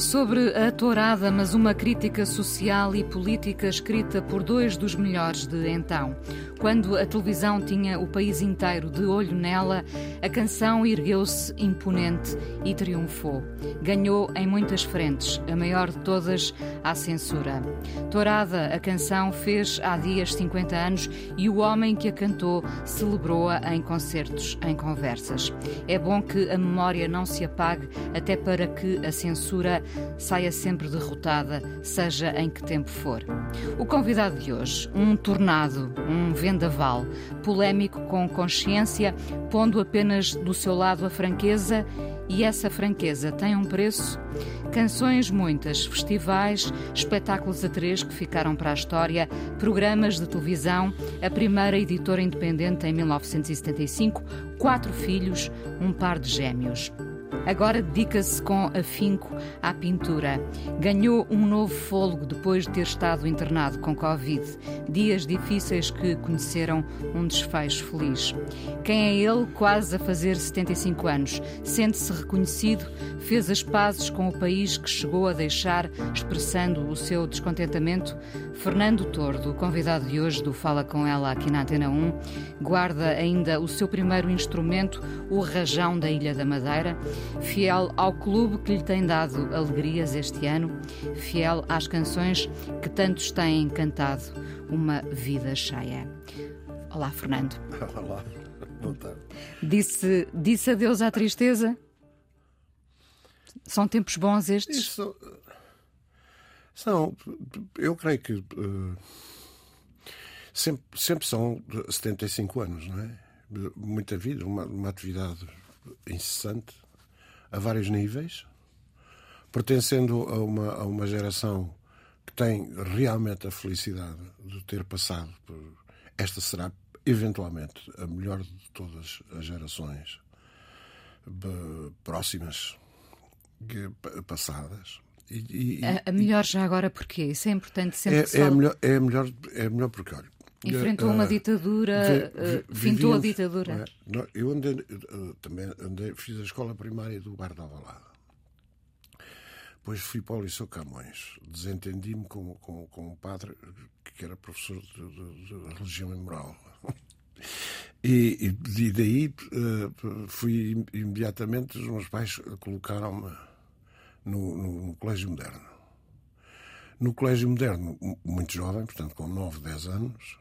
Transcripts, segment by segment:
Sobre a tourada, mas uma crítica social e política escrita por dois dos melhores de então. Quando a televisão tinha o país inteiro de olho nela, a canção ergueu-se imponente e triunfou. Ganhou em muitas frentes, a maior de todas, a censura. Tourada, a canção fez há dias 50 anos e o homem que a cantou celebrou-a em concertos, em conversas. É bom que a memória não se apague, até para que a censura saia sempre derrotada, seja em que tempo for. O convidado de hoje, um tornado, um vendaval, polémico com consciência, pondo apenas do seu lado a franqueza e essa franqueza tem um preço? Canções muitas, festivais, espetáculos a três que ficaram para a história, programas de televisão, a primeira editora independente em 1975, quatro filhos, um par de gêmeos. Agora dedica-se com afinco à pintura. Ganhou um novo fôlego depois de ter estado internado com Covid. Dias difíceis que conheceram um desfecho feliz. Quem é ele, quase a fazer 75 anos? Sente-se reconhecido, fez as pazes com o país que chegou a deixar, expressando o seu descontentamento. Fernando Tordo, convidado de hoje do Fala Com Ela aqui na Antena 1, guarda ainda o seu primeiro instrumento, o rajão da Ilha da Madeira fiel ao clube que lhe tem dado alegrias este ano, fiel às canções que tantos têm cantado, uma vida cheia. Olá, Fernando. Olá, boa tarde. Disse, disse adeus à tristeza? São tempos bons estes? Isso, são, eu creio que uh, sempre, sempre são 75 anos, não é? Muita vida, uma, uma atividade incessante a vários níveis, pertencendo a uma, a uma geração que tem realmente a felicidade de ter passado por. Esta será, eventualmente, a melhor de todas as gerações próximas, passadas. E, e, a, a, melhor já agora porquê? Isso é importante sempre é, é, a melhor, é, a melhor, é a melhor porque, olha, Enfrentou uma ditadura, uh, fintou a ditadura. É? Eu andei, uh, também andei, fiz a escola primária do Bar da Alvalade. Depois fui para o Liceu Camões. Desentendi-me com, com, com um padre que era professor de, de, de religião e moral. E, e, daí uh, fui imediatamente, os meus pais colocaram-me no, no, no Colégio Moderno. No Colégio Moderno, muito jovem, portanto com 9, 10 anos,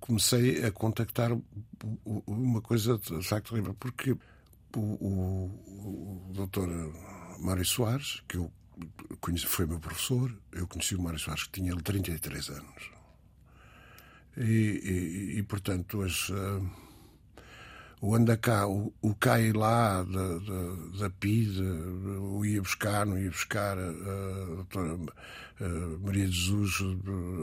comecei a contactar uma coisa de facto terrível, porque o, o, o doutor Mário Soares, que eu conheci, foi meu professor, eu conheci o Mário Soares, que tinha 33 anos. E, e, e portanto, as. Uh, o anda cá, o, o cai lá da, da, da PID, o ia buscar, não ia buscar, a, a doutora a Maria de Jesus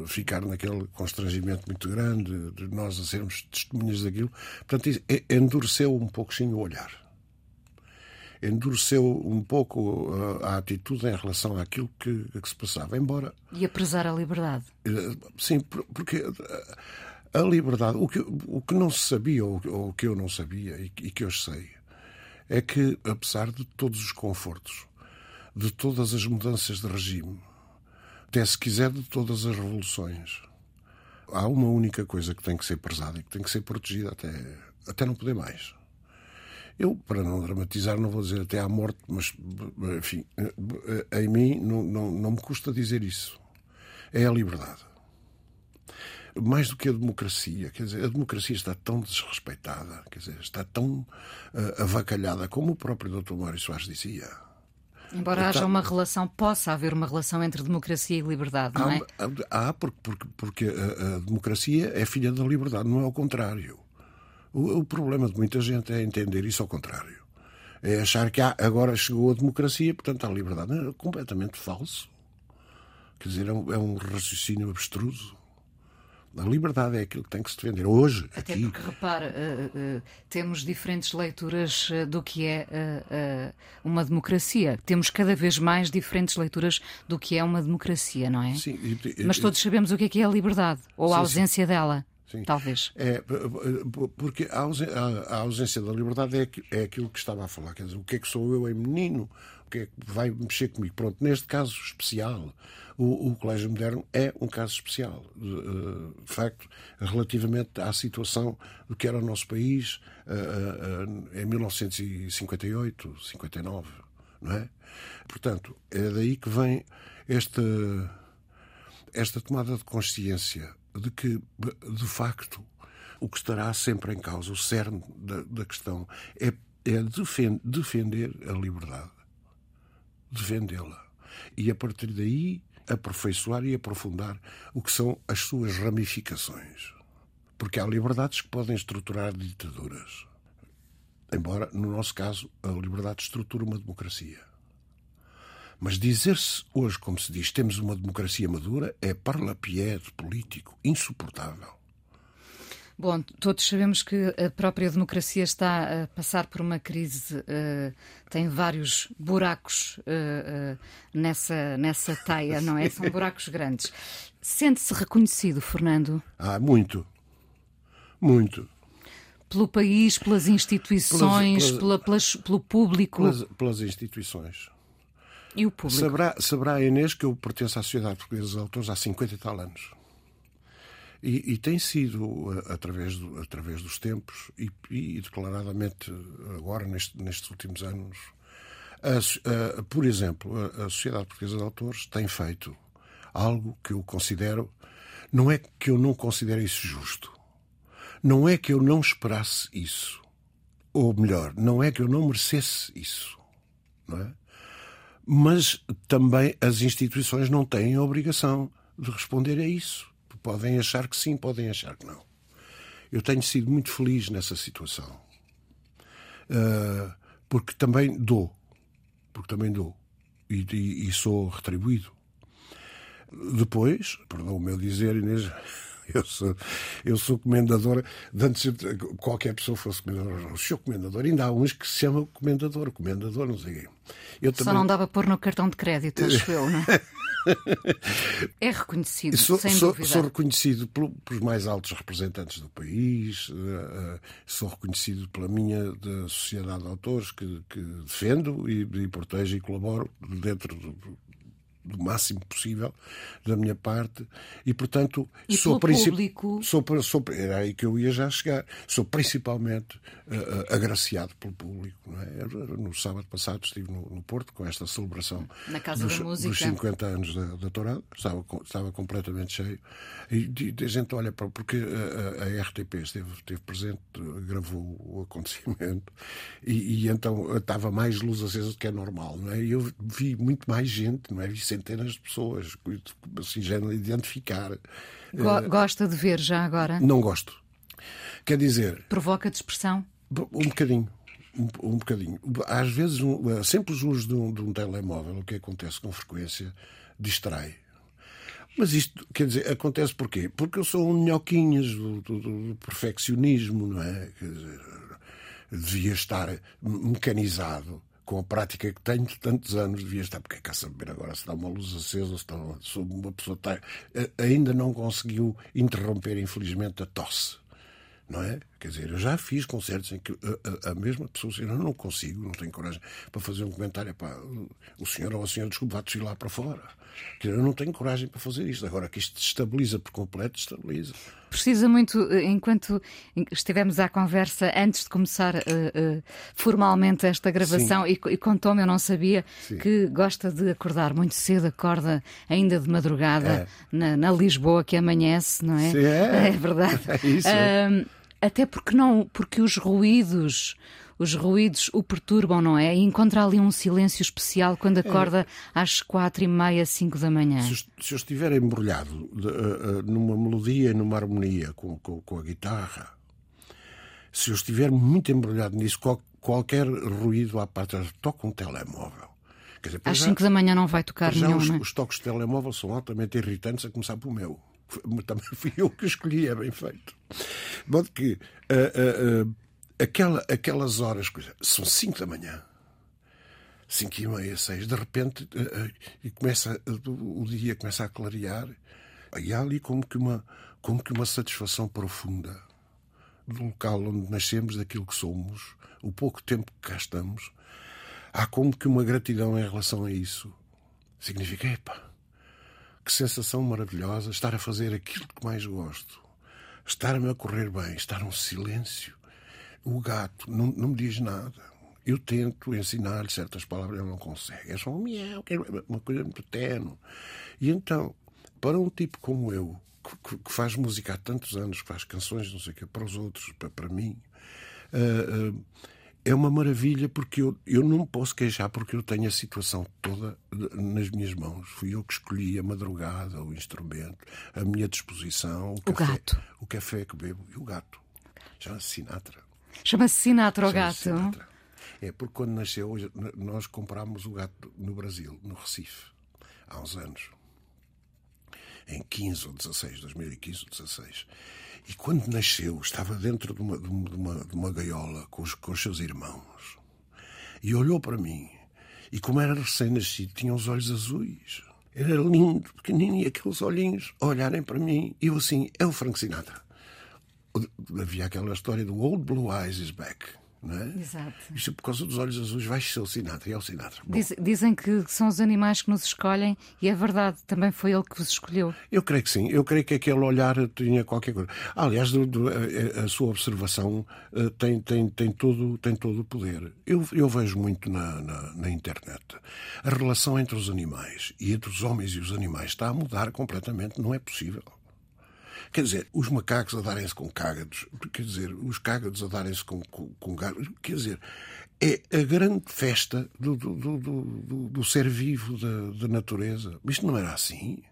ficar naquele constrangimento muito grande, de nós a sermos testemunhas daquilo. Portanto, endureceu um pouco sim o olhar. Endureceu um pouco a, atitude em relação àquilo que, que se passava, embora... E a prezar a liberdade. Eh, sim, porque a liberdade, o que, o que não se sabia, ou, o que eu não sabia e, e que hoje sei, é que, apesar de todos os confortos, de todas as mudanças de regime, até se quiser de todas as revoluções, há uma única coisa que tem que ser prezada e que tem que ser protegida até, até não poder mais. Eu, para não dramatizar, não vou dizer até à morte, mas, enfim, em mim não, não, não me custa dizer isso. É a liberdade mais do que a democracia. Quer dizer, a democracia está tão desrespeitada, quer dizer, está tão uh, avacalhada, como o próprio Dr. Mário Soares dizia. Embora está... haja uma relação, possa haver uma relação entre democracia e liberdade, não é? Há, porque, porque, porque a, a, democracia é filha da liberdade, não é o contrário. O, o problema de muita gente é entender isso ao contrário. É achar que há, agora chegou a democracia, portanto há liberdade. É completamente falso. Quer dizer, é um, é um raciocínio abstruso. A liberdade é aquilo que tem que se defender. Hoje, Até aqui. porque, repara, uh, uh, temos diferentes leituras uh, do que é uma democracia. Temos cada vez mais diferentes leituras do que é uma democracia, não é? Sim, Mas todos sabemos o que é que é a liberdade, ou a Sim, ausência dela, Sim. talvez. É, porque a a a ausência da liberdade é é aquilo que estava a falar. Quer dizer, o que é que sou eu em menino? O que é que vai mexer comigo? Pronto, neste caso especial, o, o Colégio Moderno é um caso especial. De, eh, facto, relativamente à situação do que era o nosso país eh, eh, em 1958, 59, não é? Portanto, é daí que vem este esta tomada de consciência de que, de facto, o que estará sempre em causa, o cerne da, da questão, é, é defen- defender a liberdade. Defendê-la. E a partir daí aperfeiçoar e aprofundar o que são as suas ramificações. Porque há liberdades que podem estruturar ditaduras. Embora, no nosso caso, a liberdade estrutura uma democracia. Mas dizer-se hoje, como se diz, temos uma democracia madura é parlapié político, insuportável. Bom, todos sabemos que a própria democracia está a passar por uma crise, eh, tem vários buracos eh, eh, nessa, nessa teia, não é? São buracos grandes. Sente-se reconhecido, Fernando, Há muito. Muito. pelo país, pelas instituições, Pelas- pela- pelas- pelo público Pelas, pelas instituições. e o público. Saberá, saberá a Inês que eu pertenço à Sociedade Portuguesa dos Autores há 50 e tal anos. E, e tem sido, a- através, do- através dos tempos, e, e declaradamente agora, neste- nestes últimos anos, a a- por exemplo, a, a Sociedade Portuguesa de Autores tem feito algo que eu considero. Não é que eu não considere isso justo. Não é que eu não esperasse isso. Ou melhor, não é que eu não merecesse isso. Não é? Mas também as instituições não têm a obrigação de responder a isso. Podem achar que sim, podem achar que não. Eu tenho sido muito feliz nessa situação. Ah, porque também dou. Porque também dou. E, e- e sou retribuído. Depois, perdão o meu dizer, Inês, eu sou, eu sou comendador. Antes qualquer pessoa fosse comendador. O senhor comendador, ainda há uns que se chamam comendador, comendador, não sei quê. Eu Só não dava pôr no cartão de crédito, acho eu, não é? É reconhecido, Sou, sem sou- dúvida. sou reconhecido pelo- pelos mais altos representantes do país, eh, eh, sou reconhecido pela minha da Sociedade de Autores, que, que defendo e, e protejo e colaboro dentro do, do máximo possível da minha parte e portanto E sou público? sou, sou era aí que eu ia já chegar sou principalmente eh, eh, agraciado pelo público não é? No sábado passado estive no, no Porto com esta celebração Na Casa dos, da Música. dos 50 anos da, da Tourada estava, estava completamente cheio e de- a gente olha para porque a, a- a RTP esteve, esteve presente eh, gravou o acontecimento e, e então estava mais luz acesa do que é normal não é? eu vi muito mais gente não é? vi centenas de pessoas assim não identificar Go- Gosta de ver já agora? não gosto quer dizer Provoca dispersão? um bocadinho. Um, um bocadinho. Às vezes, um, simples uso de um, de um telemóvel, o que acontece com frequência, distrai. Mas isto, quer dizer, acontece porquê? Porque eu sou um minhoquinhas do, do- do perfeccionismo, não é? Quer dizer, devia estar mecanizado com a prática que tenho de tantos anos, devia estar, porque é saber agora se está uma luz acesa, se está se uma pessoa está, ainda não conseguiu interromper, infelizmente, a tosse não é? Quer dizer, eu já fiz concertos em que a, a- a mesma pessoa diz, eu não consigo, não tenho coragem para fazer um comentário, pá, o senhor ou a senhora, desculpe, vá lá para fora. Quer dizer, eu não tenho coragem para fazer isto. Agora que isto estabiliza por completo, estabiliza. Precisa muito, eh, enquanto estivemos à conversa antes de começar eh, eh, formalmente esta gravação, e, e contou-me, eu não sabia, Sim. que gosta de acordar muito cedo, acorda ainda de madrugada É. na, na Lisboa que amanhece, não é? Sim, é. É verdade. É isso, é. Até porque não, porque os ruídos. Os ruídos o perturbam, não é? E encontra ali um silêncio especial quando acorda às quatro e meia, cinco da manhã. Se, eu- se eu estiver embrulhado de, eh, eh, numa melodia e numa harmonia com, com, com a guitarra, se eu estiver muito embrulhado nisso, qual- qualquer ruído à parte, toca um telemóvel. Dizer, Às 5 da manhã não vai tocar já nenhum, os, é? os toques de telemóvel são altamente irritantes, a começar pelo meu. Também fui eu que escolhi, é bem feito. De modo que uh, uh, uh, aquela, aquelas horas, são 5 da manhã, 5 e meia, 6, de repente, e começa, o dia começa a clarear, e há ali como que uma, como que uma satisfação profunda do local onde nascemos, daquilo que somos, o pouco tempo que cá estamos, há como que uma gratidão em relação a isso. Significa, epa, que sensação maravilhosa estar a fazer aquilo que mais gosto. Estar-me a correr bem, estar um silêncio. O gato não, não me diz nada. Eu tento ensinar-lhe certas palavras, ele não consegue. É só um miau, é uma coisa muito tenue. E então, para um tipo como eu, que, que, faz música há tantos anos, que faz canções, não sei o quê, para os outros, para, para mim, uh, uh, é uma maravilha porque eu, eu não me posso queixar porque eu tenho a situação toda nas minhas mãos. Fui eu que escolhi a madrugada, o instrumento, a minha disposição, o, o café, gato. o café que bebo e o gato. Chama-se Sinatra. Chama-se Sinatra o gato. Sinatra. É porque quando nasceu, nós comprámos o gato no Brasil, no Recife, há uns anos. Em 15 ou 16, 2015 ou 16. E quando nasceu, estava dentro de uma, de uma, de uma gaiola com os, com os seus irmãos. E olhou para mim. E como era recém-nascido, tinha os olhos azuis. Era lindo, pequenino, e aqueles olhinhos olharem para mim. E eu assim, é o Frank Sinatra. Havia aquela história do Old Blue Eyes is Back. Não é? Exato. Isto por causa dos olhos azuis vai ser o Sinatra é o Sinatra. Diz, dizem que são os animais que nos escolhem e é verdade, também foi ele que vos escolheu. Eu creio que sim, eu creio que aquele olhar tinha qualquer coisa. Aliás, do, do, a, a, sua observação uh, tem, tem, tem, todo, tem todo o poder. Eu, eu vejo muito na, na, na internet a relação entre os animais e entre os homens e os animais está a mudar completamente, não é possível. Quer dizer, os macacos a darem-se com cágados, quer dizer, os cágados a darem-se com, com, com quer dizer, é a grande festa do, do, do, do, do ser vivo da, da natureza. Isto não era assim.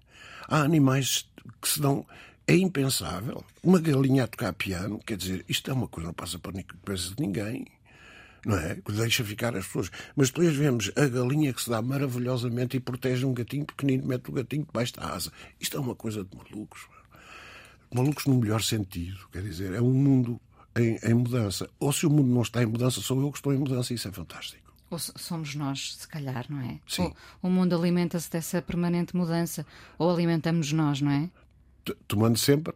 Há animais que se dão. É impensável. Uma galinha a tocar piano, quer dizer, isto é uma coisa que não passa para cabeça de ninguém. Não é? Deixa ficar as pessoas. Mas depois vemos a galinha que se dá maravilhosamente e protege um gatinho pequenino, mete o gatinho debaixo da asa. Isto é uma coisa de malucos malucos no melhor sentido. Quer dizer, é um mundo em, em, mudança. Ou se o mundo não está em mudança, sou eu que estou em mudança e isso é fantástico. Ou somos nós, se calhar, não é? Sim. Ou, o mundo alimenta-se dessa permanente mudança, ou alimentamos nós, não é? T Tomando sempre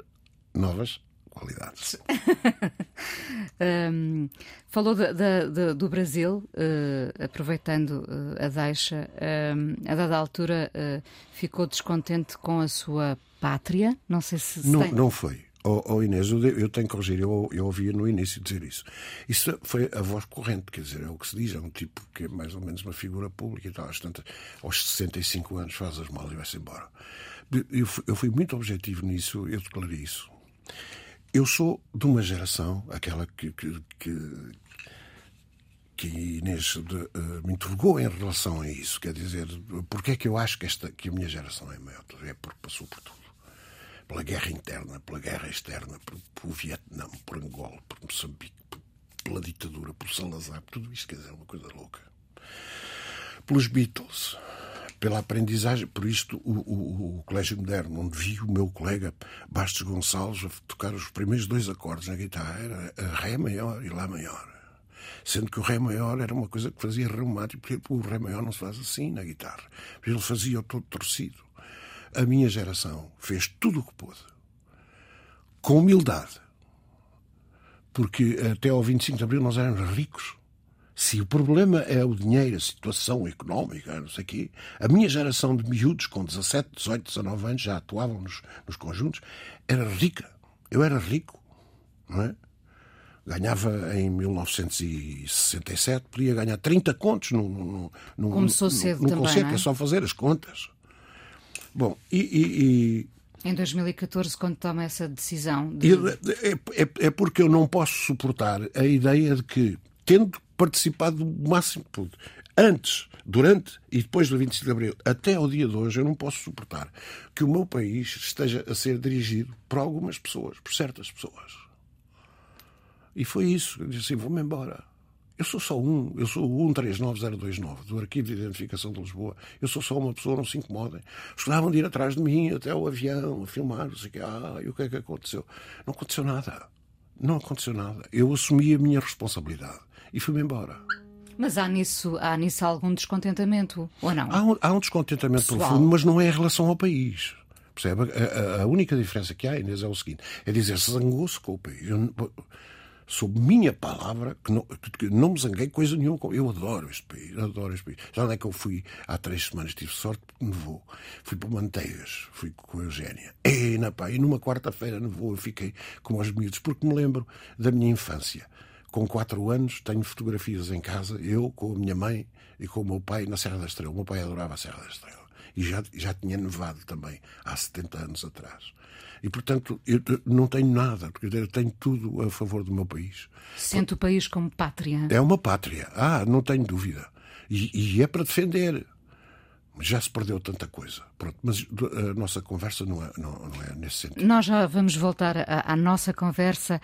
novas qualidades. um, falou de, de, de, do Brasil, uh, aproveitando uh, a deixa, um, a dada altura uh, ficou descontente com a sua pátria? Não sei se. não, tem... não foi. Oh, oh Inês, eu, eu tenho que corrigir, eu, eu ouvia no início dizer isso. Isso foi a voz corrente, quer dizer, é o que se diz, é um tipo que é mais ou menos uma figura pública e tal, às, tantas, aos 65 anos faz as malas e vai-se embora. Eu fui, eu fui muito objetivo nisso, eu declarei isso. Eu sou de uma geração, aquela que, que, que, que Inês de, uh, me interrogou em relação a isso. Quer dizer, porque é que eu acho que, esta, que a minha geração é maior? É porque passou por tudo pela guerra interna, pela guerra externa, pelo Vietnã, por Angola, por Moçambique, pela ditadura, por Salazar, por tudo isto, quer dizer, é uma coisa louca. Pelos Beatles, pela aprendizagem, por isto o, o, o, Colégio Moderno, onde vi o meu colega Bastos Gonçalves a tocar os primeiros dois acordes na guitarra, era Ré maior e Lá maior. Sendo que o Ré maior era uma coisa que fazia reumático, porque o Ré maior não se faz assim na guitarra. Ele fazia o todo torcido a minha geração fez tudo o que pôde, com humildade, porque até ao 25 de Abril nós éramos ricos. Se o problema é o dinheiro, a situação económica, não sei o quê, a minha geração de miúdos com 17, 18, 19 anos já atuavam nos, nos conjuntos, era rica. Eu era rico, não é? Ganhava em 1967, podia ganhar 30 contos num, num, Começou cedo num também, concerto, é? é só fazer as contas. Bom, e, e, e... Em 2014, quando toma essa decisão? De... É, é, é, porque eu não posso suportar a ideia de que, tendo participado do máximo antes, durante e depois do 25 de Abril, até ao dia de hoje, eu não posso suportar que o meu país esteja a ser dirigido por algumas pessoas, por certas pessoas. E foi isso. Eu disse assim: vou-me embora. Eu sou só um, eu sou o 139029 do Arquivo de Identificação de Lisboa. Eu sou só uma pessoa, não se incomodem. Escusavam de ir atrás de mim até o avião, a filmar, não sei o que. Ah, e o que é que aconteceu? Não aconteceu nada. Não aconteceu nada. Eu assumi a minha responsabilidade e fui-me embora. Mas há nisso, há nisso algum descontentamento, ou não? Há um, há um descontentamento Pessoal. profundo, mas não é em relação ao país. Percebe? A, a- a única diferença que há, Inês, é o seguinte: é dizer zangou-se com o país. Eu, sob minha palavra, que não, que não me zanguei coisa nenhuma. com- Eu adoro este país, adoro este país. Já onde é que eu fui há três semanas? Tive sorte porque nevou. Fui para Manteigas, fui com a Eugénia. E, na, pá, e numa quarta-feira nevou, eu fiquei como aos miúdos, porque me lembro da minha infância. Com quatro anos, tenho fotografias em casa, eu com a minha mãe e com o meu pai na Serra da Estrela. O meu pai adorava a Serra da Estrela. E já, já tinha nevado também, há 70 anos atrás. E, portanto, eu não tenho nada, porque eu tenho tudo a favor do meu país. Sente o país como pátria. É uma pátria, ah, não tenho dúvida. E, e é para defender. Já se perdeu tanta coisa. Pronto, mas a nossa conversa não é, não, não é nesse sentido. Nós já vamos voltar à, à nossa conversa,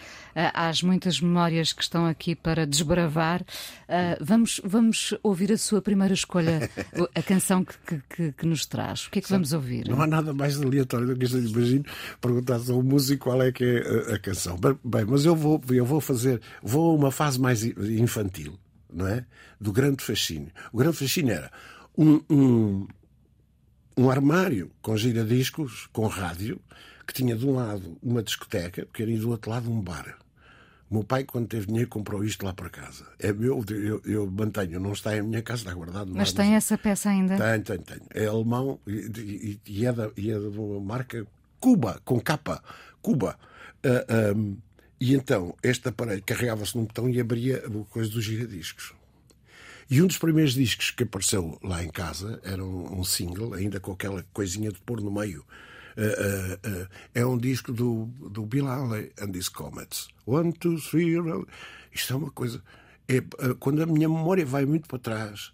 às muitas memórias que estão aqui para desbravar. Vamos, vamos ouvir a sua primeira escolha, a canção que, que- que- nos traz. O que é que vamos ouvir? Não há nada mais aleatório do que isto. Imagino perguntar a um músico qual é que é a, a canção. Bem, Bem, mas eu vou, eu vou fazer, vou a uma fase mais infantil, não é? Do grande fascínio. O grande fascínio era um, um, um armário com giradiscos, com rádio, que tinha de um lado uma discoteca, que era e do outro lado um bar. O meu pai, quando teve dinheiro, comprou isto lá para casa. É meu, eu, eu mantenho, não está em minha casa, está guardado. Mas tem essa peça ainda? tenho, tenho, tenho. É alemão e, e- e é, da, e é uma marca Cuba, com capa. Cuba. Ah, ahm, e então, este aparelho carregava-se num botão e abria a coisa dos giradiscos. E um dos primeiros discos que apareceu lá em casa era um, um single, ainda com aquela coisinha de pôr no meio. Ah, ah, ah, é um disco do, do Bill Haley and his Comets. One, two, three. roll. Isto é uma coisa. É, quando a minha memória vai muito para trás,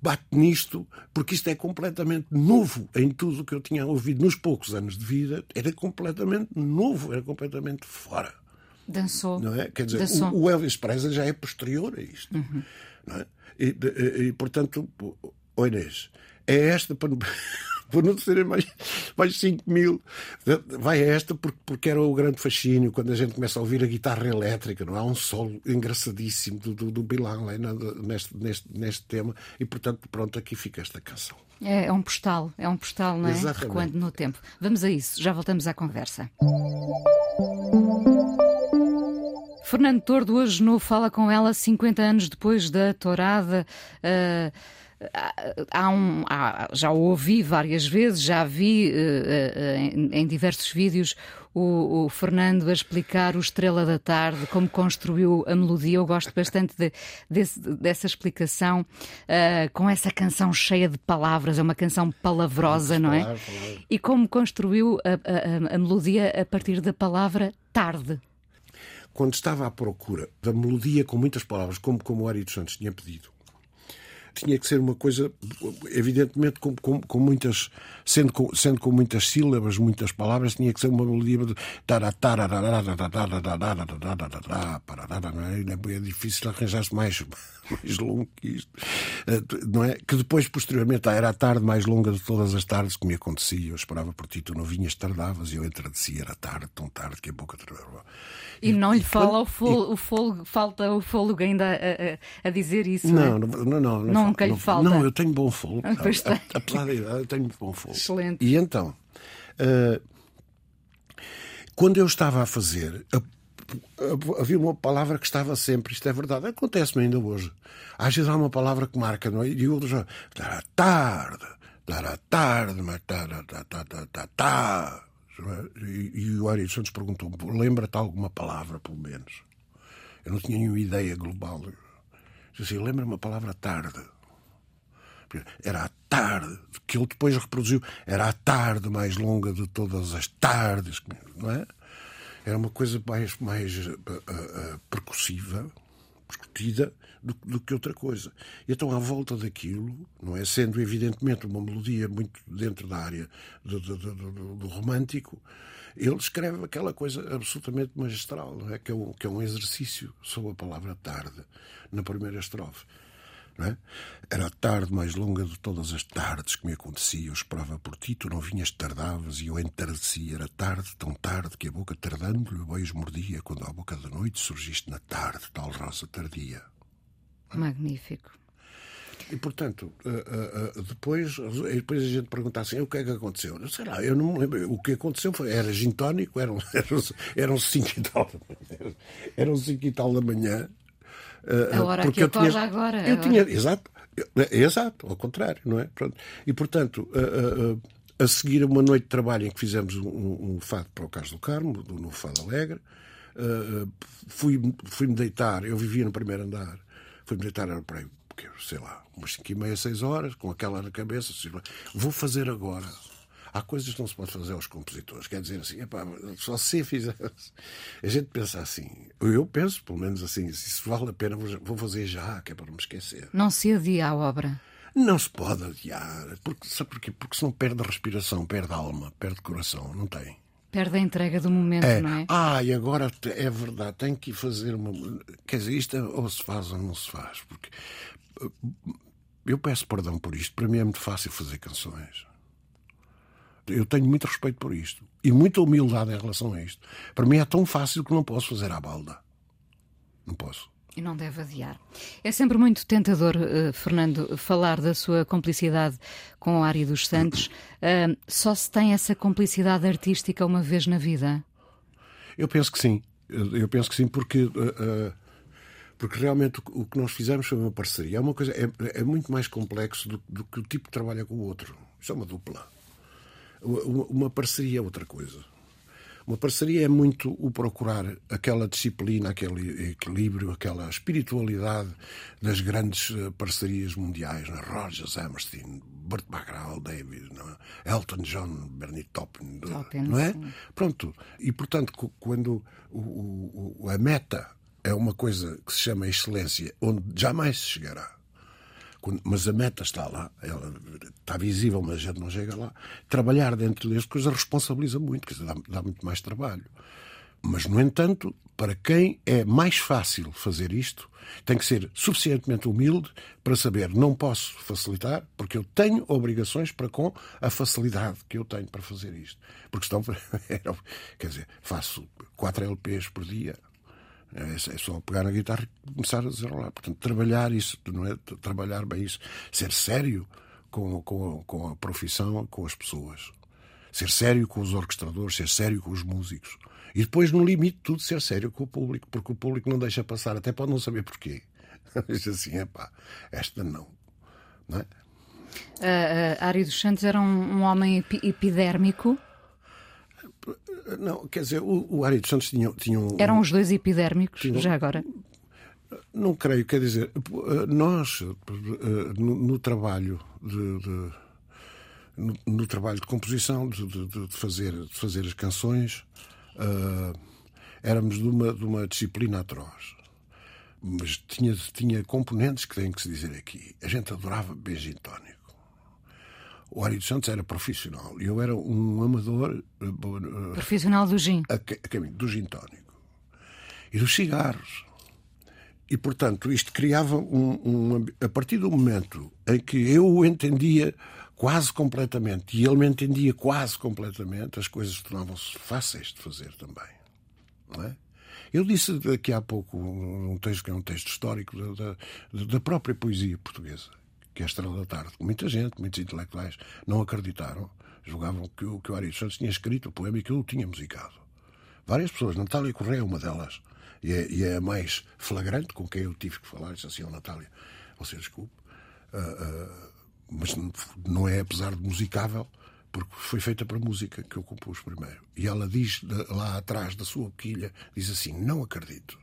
bate nisto, porque isto é completamente novo em tudo o que eu tinha ouvido nos poucos anos de vida. Era completamente novo, era completamente fora. Dançou. Não é? Quer dizer, o, o Elvis Presley já é posterior a isto. Não é? e, e- e, portanto, oh Inês, é esta para, não- para não serem mais, mais 5 mil. Vai a esta porque, porque era o grande fascínio quando a gente começa a ouvir a guitarra elétrica. Não é? há um solo engraçadíssimo do, do, do Bill né, neste, neste, neste tema. E portanto, pronto, aqui fica esta canção. É, é um postal, é um postal, não é? Exatamente. Recuando no tempo. Vamos a isso, já voltamos à conversa. Fernando Tordo hoje no Fala Com Ela, 50 anos depois da tourada. ah, há um, há- já o ouvi várias vezes, já vi eh, eh, em, em diversos vídeos o, o Fernando a explicar o Estrela da Tarde, como construiu a melodia. Eu gosto bastante de- desse- dessa explicação, ah, com essa canção cheia de palavras, é uma canção palavrosa, não é? Palavras, palavras. E como construiu a- a- a melodia a partir da palavra tarde. Quando estava à procura da melodia com muitas palavras, como, como o Ari dos Santos tinha pedido, tinha que ser uma coisa, evidentemente, com, com, com muitas, sendo com, sendo com muitas sílabas, muitas palavras, tinha que ser uma melodia de é? Difícil arranjar-se mais, mais longo que isto, não é? Que depois, posteriormente, era a tarde mais longa de todas as tardes que me acontecia. Eu esperava por ti, tu não vinhas, tardavas, e eu entradecia, era tarde, tão tarde que a boca travava. E não lhe fala o fôlego, o fôlego- falta o fôlego ainda a, a- a dizer isso. Não, é? não, não, não. Nunca lhe não, falta. Não, eu tenho bom tem. Apesar da idade, eu tenho bom fogo. Excelente. E então, eh, quando eu estava a fazer, a- havia uma palavra que estava sempre, isto é verdade, acontece-me ainda hoje. Às vezes há uma palavra que marca, não é? E outros já, dará tarde, dará tarde, mas tará, tá, é? E, o Ari Santos perguntou-me, lembra-te alguma palavra, pelo menos? Eu não tinha nenhuma ideia global. Disse assim, lembra-me a palavra tarde. Era a tarde, que ele depois reproduziu, era a tarde mais longa de todas as tardes, não é? Era uma coisa mais, mais uh, uh, percussiva, discutida do, do, que outra coisa. Então, à volta daquilo, não é? Sendo evidentemente uma melodia muito dentro da área do, do, do romântico, ele escreve aquela coisa absolutamente magistral, é? Que, é um, que é um exercício sobre a palavra tarde, na primeira estrofe. É? Era a tarde mais longa de todas as tardes que me acontecia. Eu esperava por ti, tu não vinhas, tardavas e eu entardecia. Era tarde, tão tarde, que a boca tardando-lhe o beijo mordia. Quando à boca da noite surgiste na tarde, tal rosa tardia. Magnífico. E, portanto, depois, depois a gente pergunta assim: o que é que aconteceu? Eu sei lá, eu não me lembro. O que aconteceu foi: era gintónico, eram, eram, eram cinco e tal da manhã. Eram cinco e tal da manhã. A hora porque que eu tinha, agora. Eu tinha, exato, exato, ao contrário, não é? Pronto. E, portanto, a, a, a seguir uma noite de trabalho em que fizemos um, um fado para o Carlos do Carmo, no Fado Alegre, fui-me fui deitar, eu vivia no primeiro andar, fui-me deitar, era para aí, sei lá, umas 5 e meia, 6 horas, com aquela na cabeça, assim, vou fazer agora. Há coisas que não se pode fazer aos compositores. Quer dizer assim, epá, só se fizesse. A gente pensa assim, eu penso, pelo menos assim, se isso vale a pena, vou fazer já, que é para me esquecer. Não se adia a obra. Não se pode adiar. Porque, sabe porquê? Porque senão perde a respiração, perde a alma, perde o coração. Não tem. Perde a entrega do momento, é. não é? Ah, e agora é verdade, tem que fazer uma. Quer dizer, isto é, ou se faz ou não se faz. Porque eu peço perdão por isto. Para mim é muito fácil fazer canções. Eu tenho muito respeito por isto e muita humildade em relação a isto. Para mim é tão fácil que não posso fazer à balda. Não posso. E não deve adiar. É sempre muito tentador, uh, Fernando, falar da sua cumplicidade com o Ari dos Santos. Uh, só se tem essa cumplicidade artística uma vez na vida? Eu penso que sim. Eu penso que sim, porque. Uh, porque realmente o que nós fizemos foi uma parceria. É uma coisa é, é muito mais complexo do, do, que o tipo que trabalha com o outro. Isso é uma dupla. Uma, uma parceria é outra coisa. Uma parceria é muito o procurar aquela disciplina, aquele equilíbrio, aquela espiritualidade das grandes eh, parcerias mundiais, né? Rogers, Hammerstein, Burt Bacharach, David, é? Elton John, Bernie Taupin, não é? Sim. Pronto. E portanto, quando o, o, a meta é uma coisa que se chama excelência, onde jamais se chegará. Mas a meta está lá, ela está visível, mas a gente não chega lá. Trabalhar dentro deste coisa responsabiliza muito, quer dizer, dá, dá muito mais trabalho. Mas, no entanto, para quem é mais fácil fazer isto, tem que ser suficientemente humilde para saber não posso facilitar, porque eu tenho obrigações para com a facilidade que eu tenho para fazer isto. Porque senão, quer dizer, faço 4 LPs por dia, é, é só pegar na guitarra e começar a desenrolar. Portanto, trabalhar isso, não é? Trabalhar bem isso. Ser sério com, com, com a profissão, com as pessoas. Ser sério com os orquestradores, ser sério com os músicos. E depois, no limite, tudo ser sério com o público, porque o público não deixa passar, até pode não saber porquê. Diz assim, é pá, esta não. Não é? Uh, uh, Ari dos Santos era um, um homem epidérmico não, quer dizer, o, o Ari dos Santos tinha, tinha um. Eram os dois epidérmicos, tinha, já agora? Não creio, quer dizer, nós, no, no trabalho de, de no, no, trabalho de composição, de, de, de, fazer, de fazer as canções, uh, éramos de uma, de uma disciplina atroz. Mas tinha, tinha componentes que têm que se dizer aqui. A gente adorava beijinho tónico. O Ari dos Santos era profissional e eu era um amador. Uh, profissional do gin. A, a caminho do gin tónico. E dos cigarros. E, portanto, isto criava um, um, A partir do momento em que eu o entendia quase completamente e ele me entendia quase completamente, as coisas tornavam-se fáceis de fazer também. Não é? Eu disse daqui a pouco um texto que é um texto histórico da, da, da própria poesia portuguesa que é a Estrela da Tarde. Muita gente, muitos intelectuais, não acreditaram, julgavam que o, que o Ari Santos tinha escrito o poema e que eu o tinha musicado. Várias pessoas, Natália Correia é uma delas, e é, e é, a mais flagrante com quem eu tive que falar, disse assim, oh, Natália, você desculpe, uh, uh, mas não é apesar de musicável, porque foi feita para música que eu compus primeiro. E ela diz lá atrás da sua boquilha, diz assim, não acredito.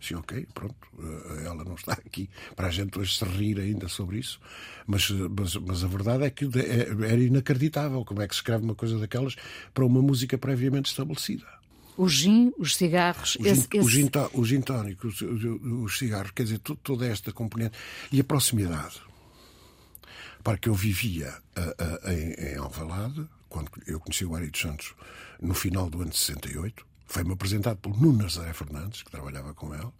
Sim, ok, pronto, eh, ela não está aqui para a gente hoje se rir ainda sobre isso, mas, mas, mas a verdade é que é, era inacreditável como é que se escreve uma coisa daquelas para uma música previamente estabelecida. O gin, os cigarros, o esse, gin, esse... O, gin, o gin tónico, os, os cigarros, quer dizer, toda esta componente e a proximidade. Para que eu vivia a, a, em, em Alvalade, quando eu conheci o Ari dos Santos no final do ano de 68, foi-me apresentado por Nuno Nazaré Fernandes, que trabalhava com ele,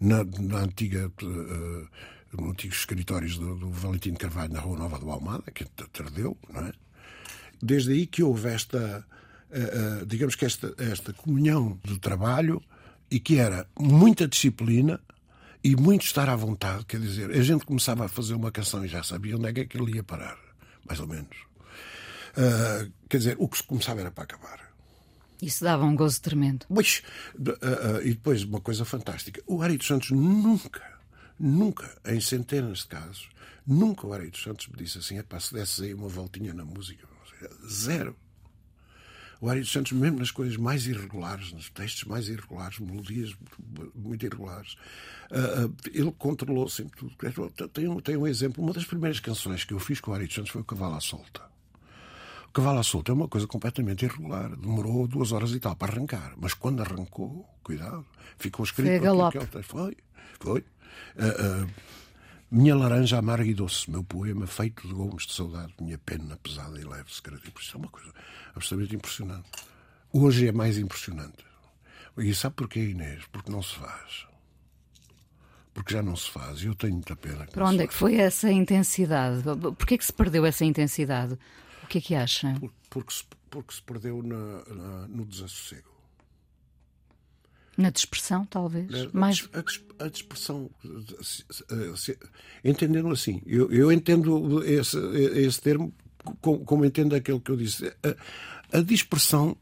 na, na antiga, uh, nos antigos escritórios do, do Valentim Carvalho, na Rua Nova do Almada, que tardeu, não é? Desde aí que houve esta, uh, uh, digamos que esta, esta comunhão de trabalho e que era muita disciplina e muito estar à vontade, quer dizer, a gente começava a fazer uma canção e já sabia onde é que aquilo ia parar, mais ou menos. Uh, quer dizer, o que se começava era para acabar. Isso dava um gozo tremendo. Mas, uh, uh, e depois, uma coisa fantástica: o Ari dos Santos nunca, nunca, em centenas de casos, nunca o Ari dos Santos me disse assim: é para se desse aí uma voltinha na música. Zero. O Ari dos Santos, mesmo nas coisas mais irregulares, nos textos mais irregulares, melodias muito irregulares, uh, ele controlou sempre tudo. Tem um, tem um exemplo: uma das primeiras canções que eu fiz com o Ari dos Santos foi o Cavalo à Solta. Cavalo à solta é uma coisa completamente irregular. Demorou duas horas e tal para arrancar. Mas quando arrancou, cuidado, ficou escrito. Foi, foi. foi. Uh, uh, minha laranja amarga e doce, meu poema feito de gomos de saudade, minha pena pesada e leve, secreta. Isso é uma coisa absolutamente impressionante. Hoje é mais impressionante. E sabe porquê, Inês? Porque não se faz. Porque já não se faz. E eu tenho muita pena. Para onde é que foi essa intensidade? Porquê é que se perdeu essa intensidade? O que é que acha? Por, porque, se, porque se perdeu na, na, no desassossego. Na dispersão, talvez? A, Mais... a, a dispersão. Entendendo assim, eu, eu entendo esse, esse termo como, como, entendo aquele que eu disse. A, a, dispersão.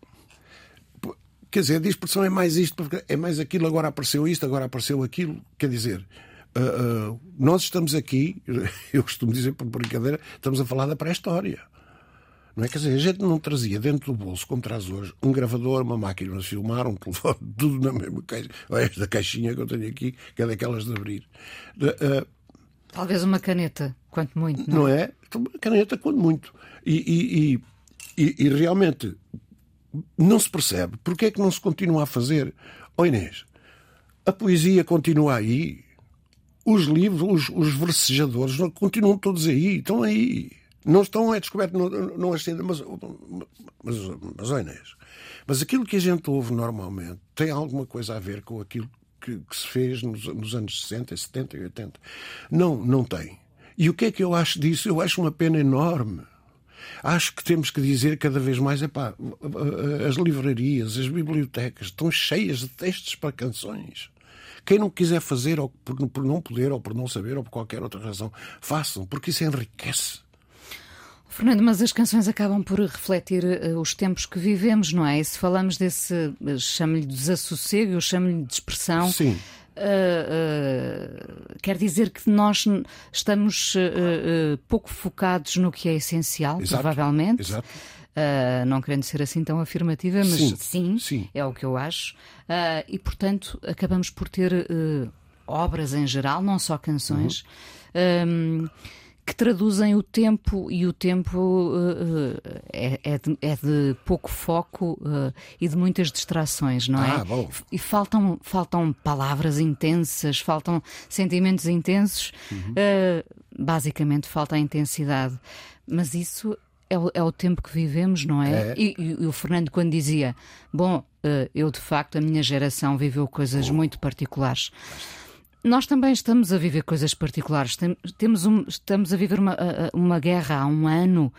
Quer dizer, a dispersão é mais isto, é mais aquilo, agora apareceu isto, agora apareceu aquilo. Quer dizer, uh, uh, nós estamos aqui, eu costumo dizer por brincadeira, estamos a falar da pré-história. Não é? Quer dizer, a gente não trazia dentro do bolso, como traz hoje, um gravador, uma máquina de filmar, um telefone, tudo na mesma caixa. Olha esta caixinha que eu tenho aqui, que é daquelas de abrir. Uh, Talvez uma caneta, quanto muito. Não, não é? Uma caneta, quanto muito. E, e, e, e, realmente não se percebe porque é que não se continua a fazer. Ó oh Inês, a poesia continua aí, os livros, os, os versejadores continuam todos aí, estão aí. Não estão, é descoberto, não, não ascendem, mas, mas, mas, oh mas aquilo que a gente ouve normalmente tem alguma coisa a ver com aquilo que, que se fez nos, nos, anos 60, 70 e 80? Não, não tem. E o que é que eu acho disso? Eu acho uma pena enorme. Acho que temos que dizer cada vez mais: epá, as livrarias, as bibliotecas estão cheias de textos para canções. Quem não quiser fazer, ou por, por não poder, ou por não saber, ou por qualquer outra razão, façam, porque isso enriquece. Fernando, mas as canções acabam por refletir uh, os tempos que vivemos, não é? E se falamos desse, uh, chamo-lhe desassossego, eu chamo-lhe de expressão. Sim. Uh, quer dizer que nós estamos pouco focados no que é essencial, Exato. provavelmente. Exato. não querendo ser assim tão afirmativa, mas sim, sim, sim. é o que eu acho. e, portanto, acabamos por ter obras em geral, não só canções. Uhum que traduzem o tempo e o tempo uh, é, é, de, é, de, pouco foco uh, e de muitas distrações, não é? Ah, bom. E faltam, faltam palavras intensas, faltam sentimentos intensos, uhum. uh, basicamente falta a intensidade. Mas isso é o, é o tempo que vivemos, não é? é. E, e, e, o Fernando, quando dizia, bom, eu de facto, a minha geração viveu coisas oh. muito particulares. Nós também estamos a viver coisas particulares. Temos um, estamos a viver uma, uma guerra há um ano,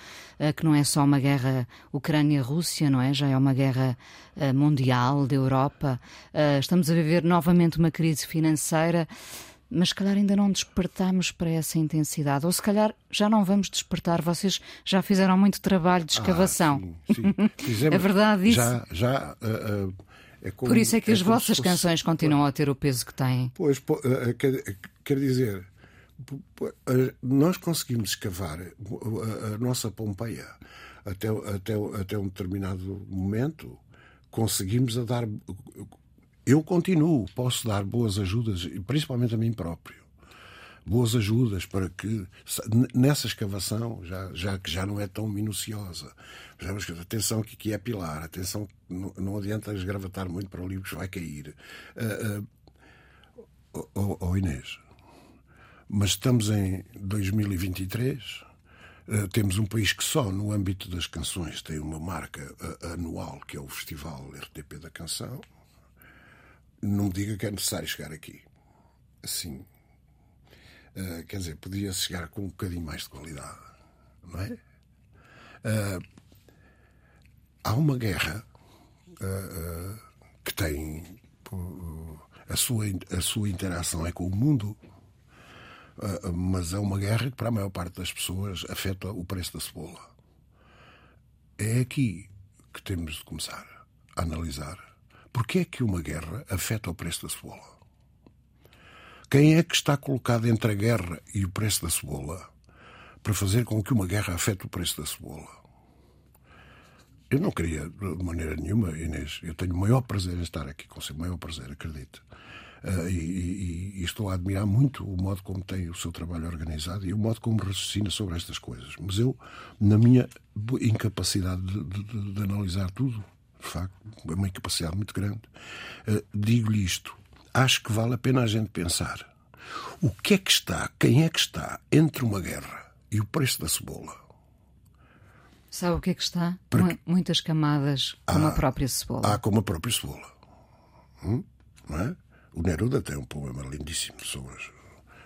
que não é só uma guerra Ucrânia-Rússia, não é? Já é uma guerra mundial da Europa. Estamos a viver novamente uma crise financeira, mas se calhar ainda não despertamos para essa intensidade. Ou se calhar já não vamos despertar. Vocês já fizeram muito trabalho de escavação. Ah, sim, sim. Fizemos, é verdade isso? Já, já. Uh, uh é como, Por isso é que é as vossas fosse... canções continuam a ter o peso que têm. Pois, quer, quer dizer, nós conseguimos escavar a, nossa Pompeia até, até, até um determinado momento, conseguimos a dar. Eu continuo, posso dar boas ajudas, principalmente a mim próprio. Boas ajudas para que nessa escavação, já, já que já não é tão minuciosa, atenção que aqui é pilar, atenção não, não adianta esgravatar muito para o livro que vai cair. Uh, uh, oh, oh Inês, mas estamos em 2023. Uh, temos um país que só no âmbito das canções tem uma marca anual que é o Festival RTP da Canção. Não me diga que é necessário chegar aqui. Assim, Uh, quer dizer, podia chegar com um bocadinho mais de qualidade, não é? Uh, há uma guerra uh, que tem a sua, a sua interação é com o mundo, mas é uma guerra que, para a maior parte das pessoas, afeta o preço da cebola. É aqui que temos de começar a analisar porque é que uma guerra afeta o preço da cebola. Quem é que está colocado entre a guerra e o preço da cebola para fazer com que uma guerra afete o preço da cebola? Eu não queria, de maneira nenhuma, Inês. Eu tenho o maior prazer em estar aqui com você, o maior prazer, acredito. Uh, e, e, e, estou a admirar muito o modo como tem o seu trabalho organizado e o modo como raciocina sobre estas coisas. Mas eu, na minha incapacidade de, de, de analisar tudo, de facto, é uma incapacidade muito grande, uh, digo-lhe isto acho que vale a pena a gente pensar o que é que está, quem é que está entre uma guerra e o preço da cebola. Sabe o que é que está? Porque... Muitas camadas com a própria cebola. Ah, com a própria cebola. Hum? Não é? O Neruda tem um poema lindíssimo sobre,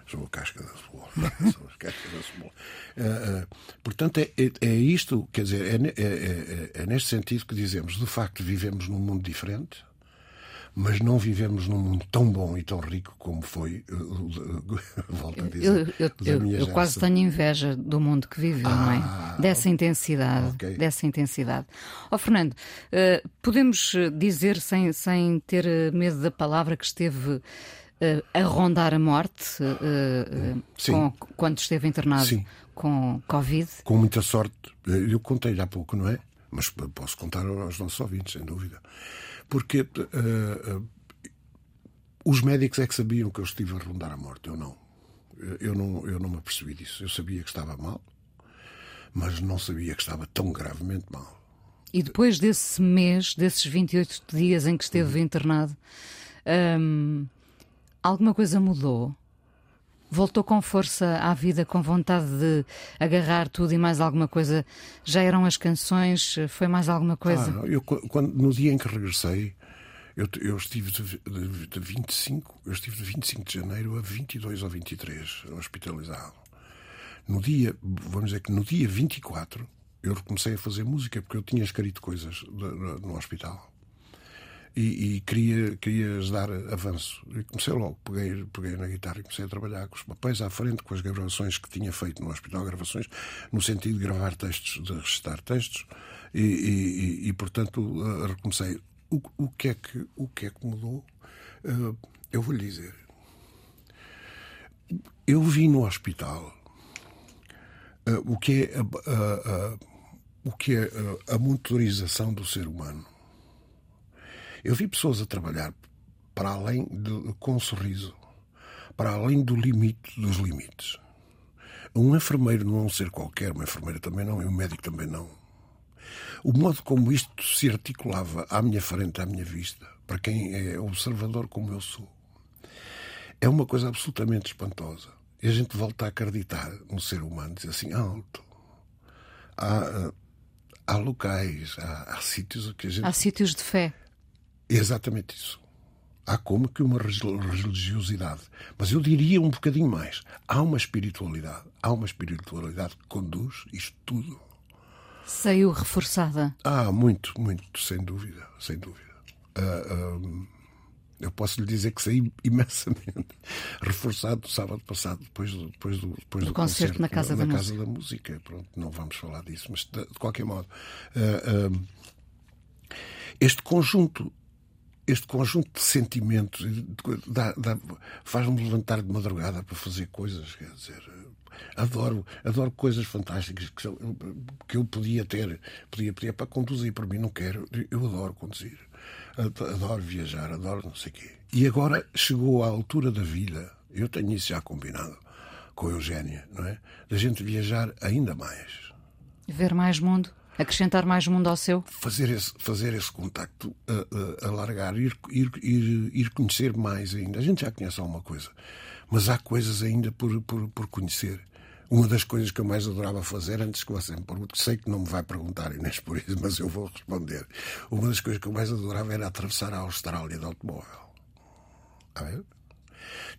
sobre a casca da cebola. sobre a casca da cebola. Uh, uh, portanto, é, é, é, isto, quer dizer, é, é, é, é neste sentido que dizemos, de facto, vivemos num mundo diferente mas não vivemos num mundo tão bom e tão rico como foi, volto a dizer. Eu, eu, eu, eu quase tenho inveja do mundo que viveu, ah, não é? Ah, Dessa intensidade. Okay. Dessa intensidade. Ó oh, Fernando, uh, podemos dizer, sem, sem ter eh, medo da palavra, que esteve. Uh, a rondar a morte uh, com, quando esteve internado Sim. com Covid? Com muita sorte. Eu contei há pouco, não é? Mas posso contar aos nossos ouvintes, sem dúvida porque uh, uh, os médicos é que sabiam que eu estive a rondar a morte, eu não. Eu não, eu não me apercebi disso. Eu sabia que estava mal, mas não sabia que estava tão gravemente mal. E depois desse mês, desses 28 dias em que esteve uhum. internado, hum, alguma coisa mudou? Voltou com força à vida, com vontade de agarrar tudo e mais alguma coisa? Já eram as canções? Foi mais alguma coisa? Ah, eu, quando, no dia em que regressei, eu, eu estive de, de, de, 25, eu estive de 25 de janeiro a 22 ou 23 hospitalizado. No dia, vamos dizer que no dia 24, eu comecei a fazer música porque eu tinha escrito coisas no hospital e, e queria, queria dar avanço. E comecei logo, peguei, peguei na guitarra e comecei a trabalhar com os papéis à frente, com as gravações que tinha feito no hospital, gravações no sentido de gravar textos, de recitar textos, e, e, e portanto uh, recomecei. O, o, que é que, o que é que mudou? Uh, eu vou lhe dizer. Eu vi no hospital uh, o que é a, o que é a motorização do ser humano eu vi pessoas a trabalhar para além de, com um sorriso, para além do limite dos limites. Um enfermeiro não é um ser qualquer, uma enfermeira também não, e um médico também não. O modo como isto se articulava à minha frente, à minha vista, para quem é observador como eu sou, é uma coisa absolutamente espantosa. E a gente volta a acreditar no ser humano, diz assim, alto. Há, há locais, há, há sítios que a gente. Há sítios de fé. Exatamente isso. Há como que uma religiosidade. Mas eu diria um bocadinho mais. Há uma espiritualidade. Há uma espiritualidade que conduz isto tudo. Saiu reforçada? Ah, muito, muito, sem dúvida. Sem dúvida. Uh, eu posso lhe dizer que saí imensamente reforçado sábado passado, depois do, depois do, depois do, do concerto, concerto, na Casa, na, da, casa música. da Música. Pronto, não vamos falar disso, mas de, de qualquer modo. Uh, este conjunto este conjunto de sentimentos faz-me levantar de madrugada para fazer coisas, quer dizer, adoro, adoro coisas fantásticas que, que eu podia ter, podia pedir para conduzir, para mim não quero, eu adoro conduzir, adoro viajar, adoro não sei o quê. E agora chegou à altura da vida, eu tenho isso já combinado, com a Eugénia, não é? Da gente viajar ainda mais. Ver mais mundo? Acrescentar mais mundo ao seu? Fazer esse, fazer esse contacto, alargar, ir, ir, ir, ir conhecer mais ainda. A gente já conhece alguma coisa, mas há coisas ainda por, por, por conhecer. Uma das coisas que eu mais adorava fazer, antes que você me pergunte, sei que não me vai perguntar, Inês, por isso, mas eu vou responder. Uma das coisas que eu mais adorava era atravessar a Austrália de automóvel. A ver?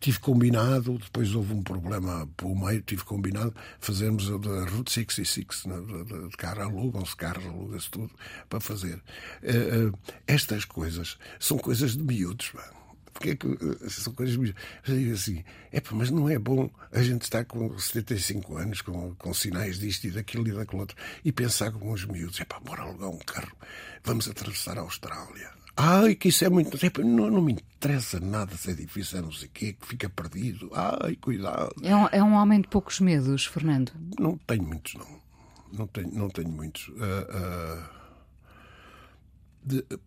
Tive combinado, depois houve um problema pelo meio, tive combinado fazermos a da Route 66, né, de, de carro, alugam-se carros, aluga-se tudo para fazer. Uh, uh, estas coisas são coisas de miúdos, mano. Porque é que uh, são coisas miúdas? Eu digo assim, é mas não é bom a gente estar com 75 anos, com, com sinais disto e daquilo e daquilo outro, e pensar como os miúdos, é pá, bora alugar um carro, vamos atravessar a Austrália Ai, que isso é muito. Não, não me interessa nada se é difícil, não sei o quê, que fica perdido. Ai, cuidado. É um, é um homem de poucos medos, Fernando? Não tenho muitos, não. Não tenho, não tenho muitos. Uh, uh,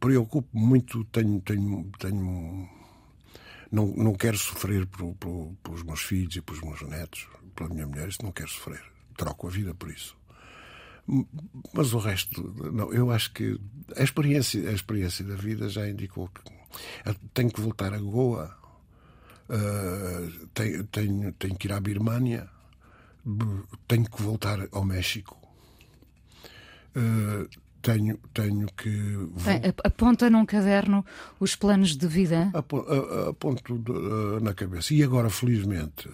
preocupo muito, tenho. tenho, tenho não, não quero sofrer por, por, pelos meus filhos e pelos meus netos, pela minha mulher, isso não quero sofrer. Troco a vida por isso. Mas o resto, não, eu acho que a experiência, a experiência da vida já indicou que tenho que voltar a Goa, uh, tenho, tenho, tenho que ir à Birmânia, tenho que voltar ao México. Uh, tenho, tenho que. Tem, aponta num caderno os planos de vida? Aponto na cabeça. E agora, felizmente,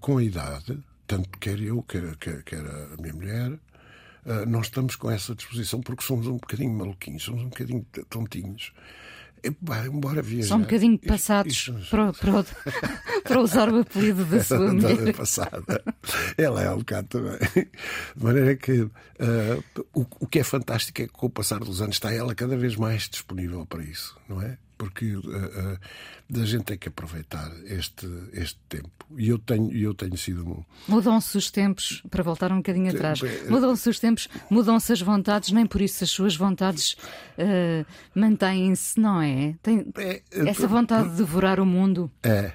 com a idade, tanto quer eu, quer, quer, quer a minha mulher, uh, nós estamos com essa disposição porque somos um bocadinho maluquinhos, somos um bocadinho tontinhos. embora viajar. São um bocadinho passados isto, isto... Para, para, para, usar o apelido da sua mulher. passada. Ela é um bocado também. De maneira que uh, o, o que é fantástico é que com o passar dos anos está ela cada vez mais disponível para isso, não é? Porque uh, uh, a gente tem que aproveitar este, este tempo. E eu tenho, eu tenho sido. Um... Mudam-se os tempos, para voltar um bocadinho atrás, mudam-se os tempos, mudam-se as vontades, nem por isso as suas vontades uh, mantêm-se, não é? Tem é, essa vontade de devorar o mundo. É.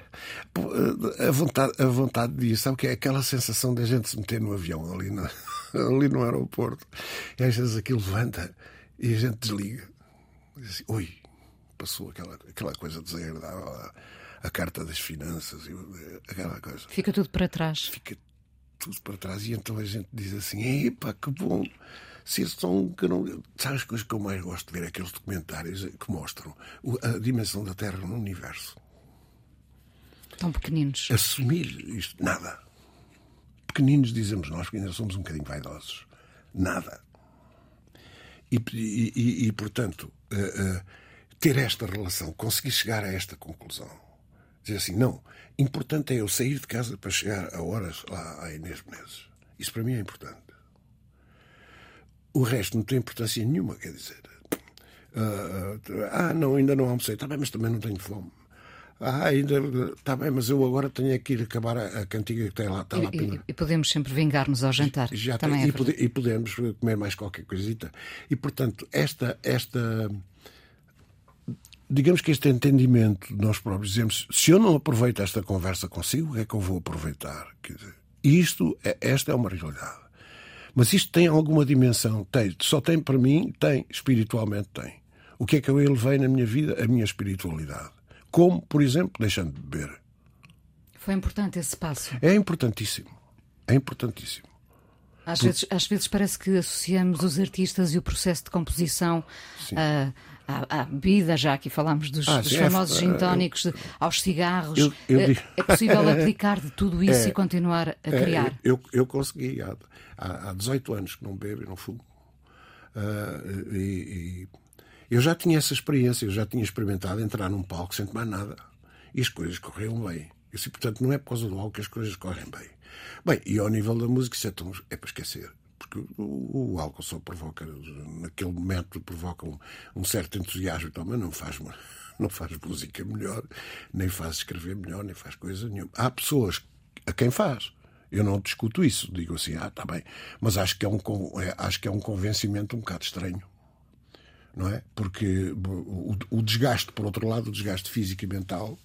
A vontade, a vontade disso, sabe o que é? Aquela sensação de a gente se meter no avião ali, no, ali no aeroporto. E às vezes aquilo levanta e a gente desliga. Diz assim, oi, passou aquela, aquela coisa desagradável, a, a carta das finanças, aquela coisa. Fica tudo para trás. Fica tudo para trás. E então a gente diz assim: epá, que bom. Se são que não. Sabe as coisas que eu mais gosto de ver? Aqueles documentários que mostram a dimensão da Terra no universo. Tão pequeninos. Assumir isto, nada. Pequeninos dizemos nós, porque ainda somos um bocadinho vaidosos. Nada. E, e, e, e portanto, uh, uh, ter esta relação, conseguir chegar a esta conclusão. Dizer assim, não, importante é eu sair de casa para chegar a horas lá a Inês Menezes. Isso para mim é importante. O resto não tem importância nenhuma, quer dizer. Uh, ah, não, ainda não almocei. Está bem, mas também não tenho fome. Ah, ainda está bem, mas eu agora tenho que ir acabar a, a cantiga que tem lá. Está lá e, e, podemos sempre vingar-nos ao jantar. Já também tem, é e, pode, e, podemos comer mais qualquer coisita. E portanto, esta, esta digamos que este entendimento nós próprios dizemos se eu não aproveito esta conversa consigo, o que é que eu vou aproveitar? Quer dizer, isto, é, esta é uma realidade. Mas isto tem alguma dimensão? Tem. Só tem para mim? Tem. Espiritualmente tem. O que é que eu elevei na minha vida? A minha espiritualidade. Como, por exemplo, deixando de beber. Foi importante esse passo. É importantíssimo. É importantíssimo. Às, Por... vezes, às vezes parece que associamos os artistas e o processo de composição a à, à bebida, já aqui falámos dos, ah, dos sim, famosos é, gin aos cigarros. Eu, eu é, é, possível aplicar de tudo isso é, e continuar a é, criar? eu, eu consegui. Há, há 18 anos que não bebo e não fumo. Uh, e, e, eu já tinha essa experiência, eu já tinha experimentado entrar num palco sem tomar nada. E as coisas corriam bem. E, portanto, não é por causa do álcool que as coisas correm bem. Bem, e ao nível da música, isso é, tão, é para esquecer porque o, álcool só provoca, naquele momento, provoca um, um certo entusiasmo, então, mas não faz, não faz música melhor, nem faz escrever melhor, nem faz coisa nenhuma. Há pessoas a quem faz. Eu não discuto isso, digo assim, ah, está bem, mas acho que é um, é, acho que é um convencimento um bocado estranho. Não é? Porque o, o desgaste, por outro lado, o desgaste físico e mental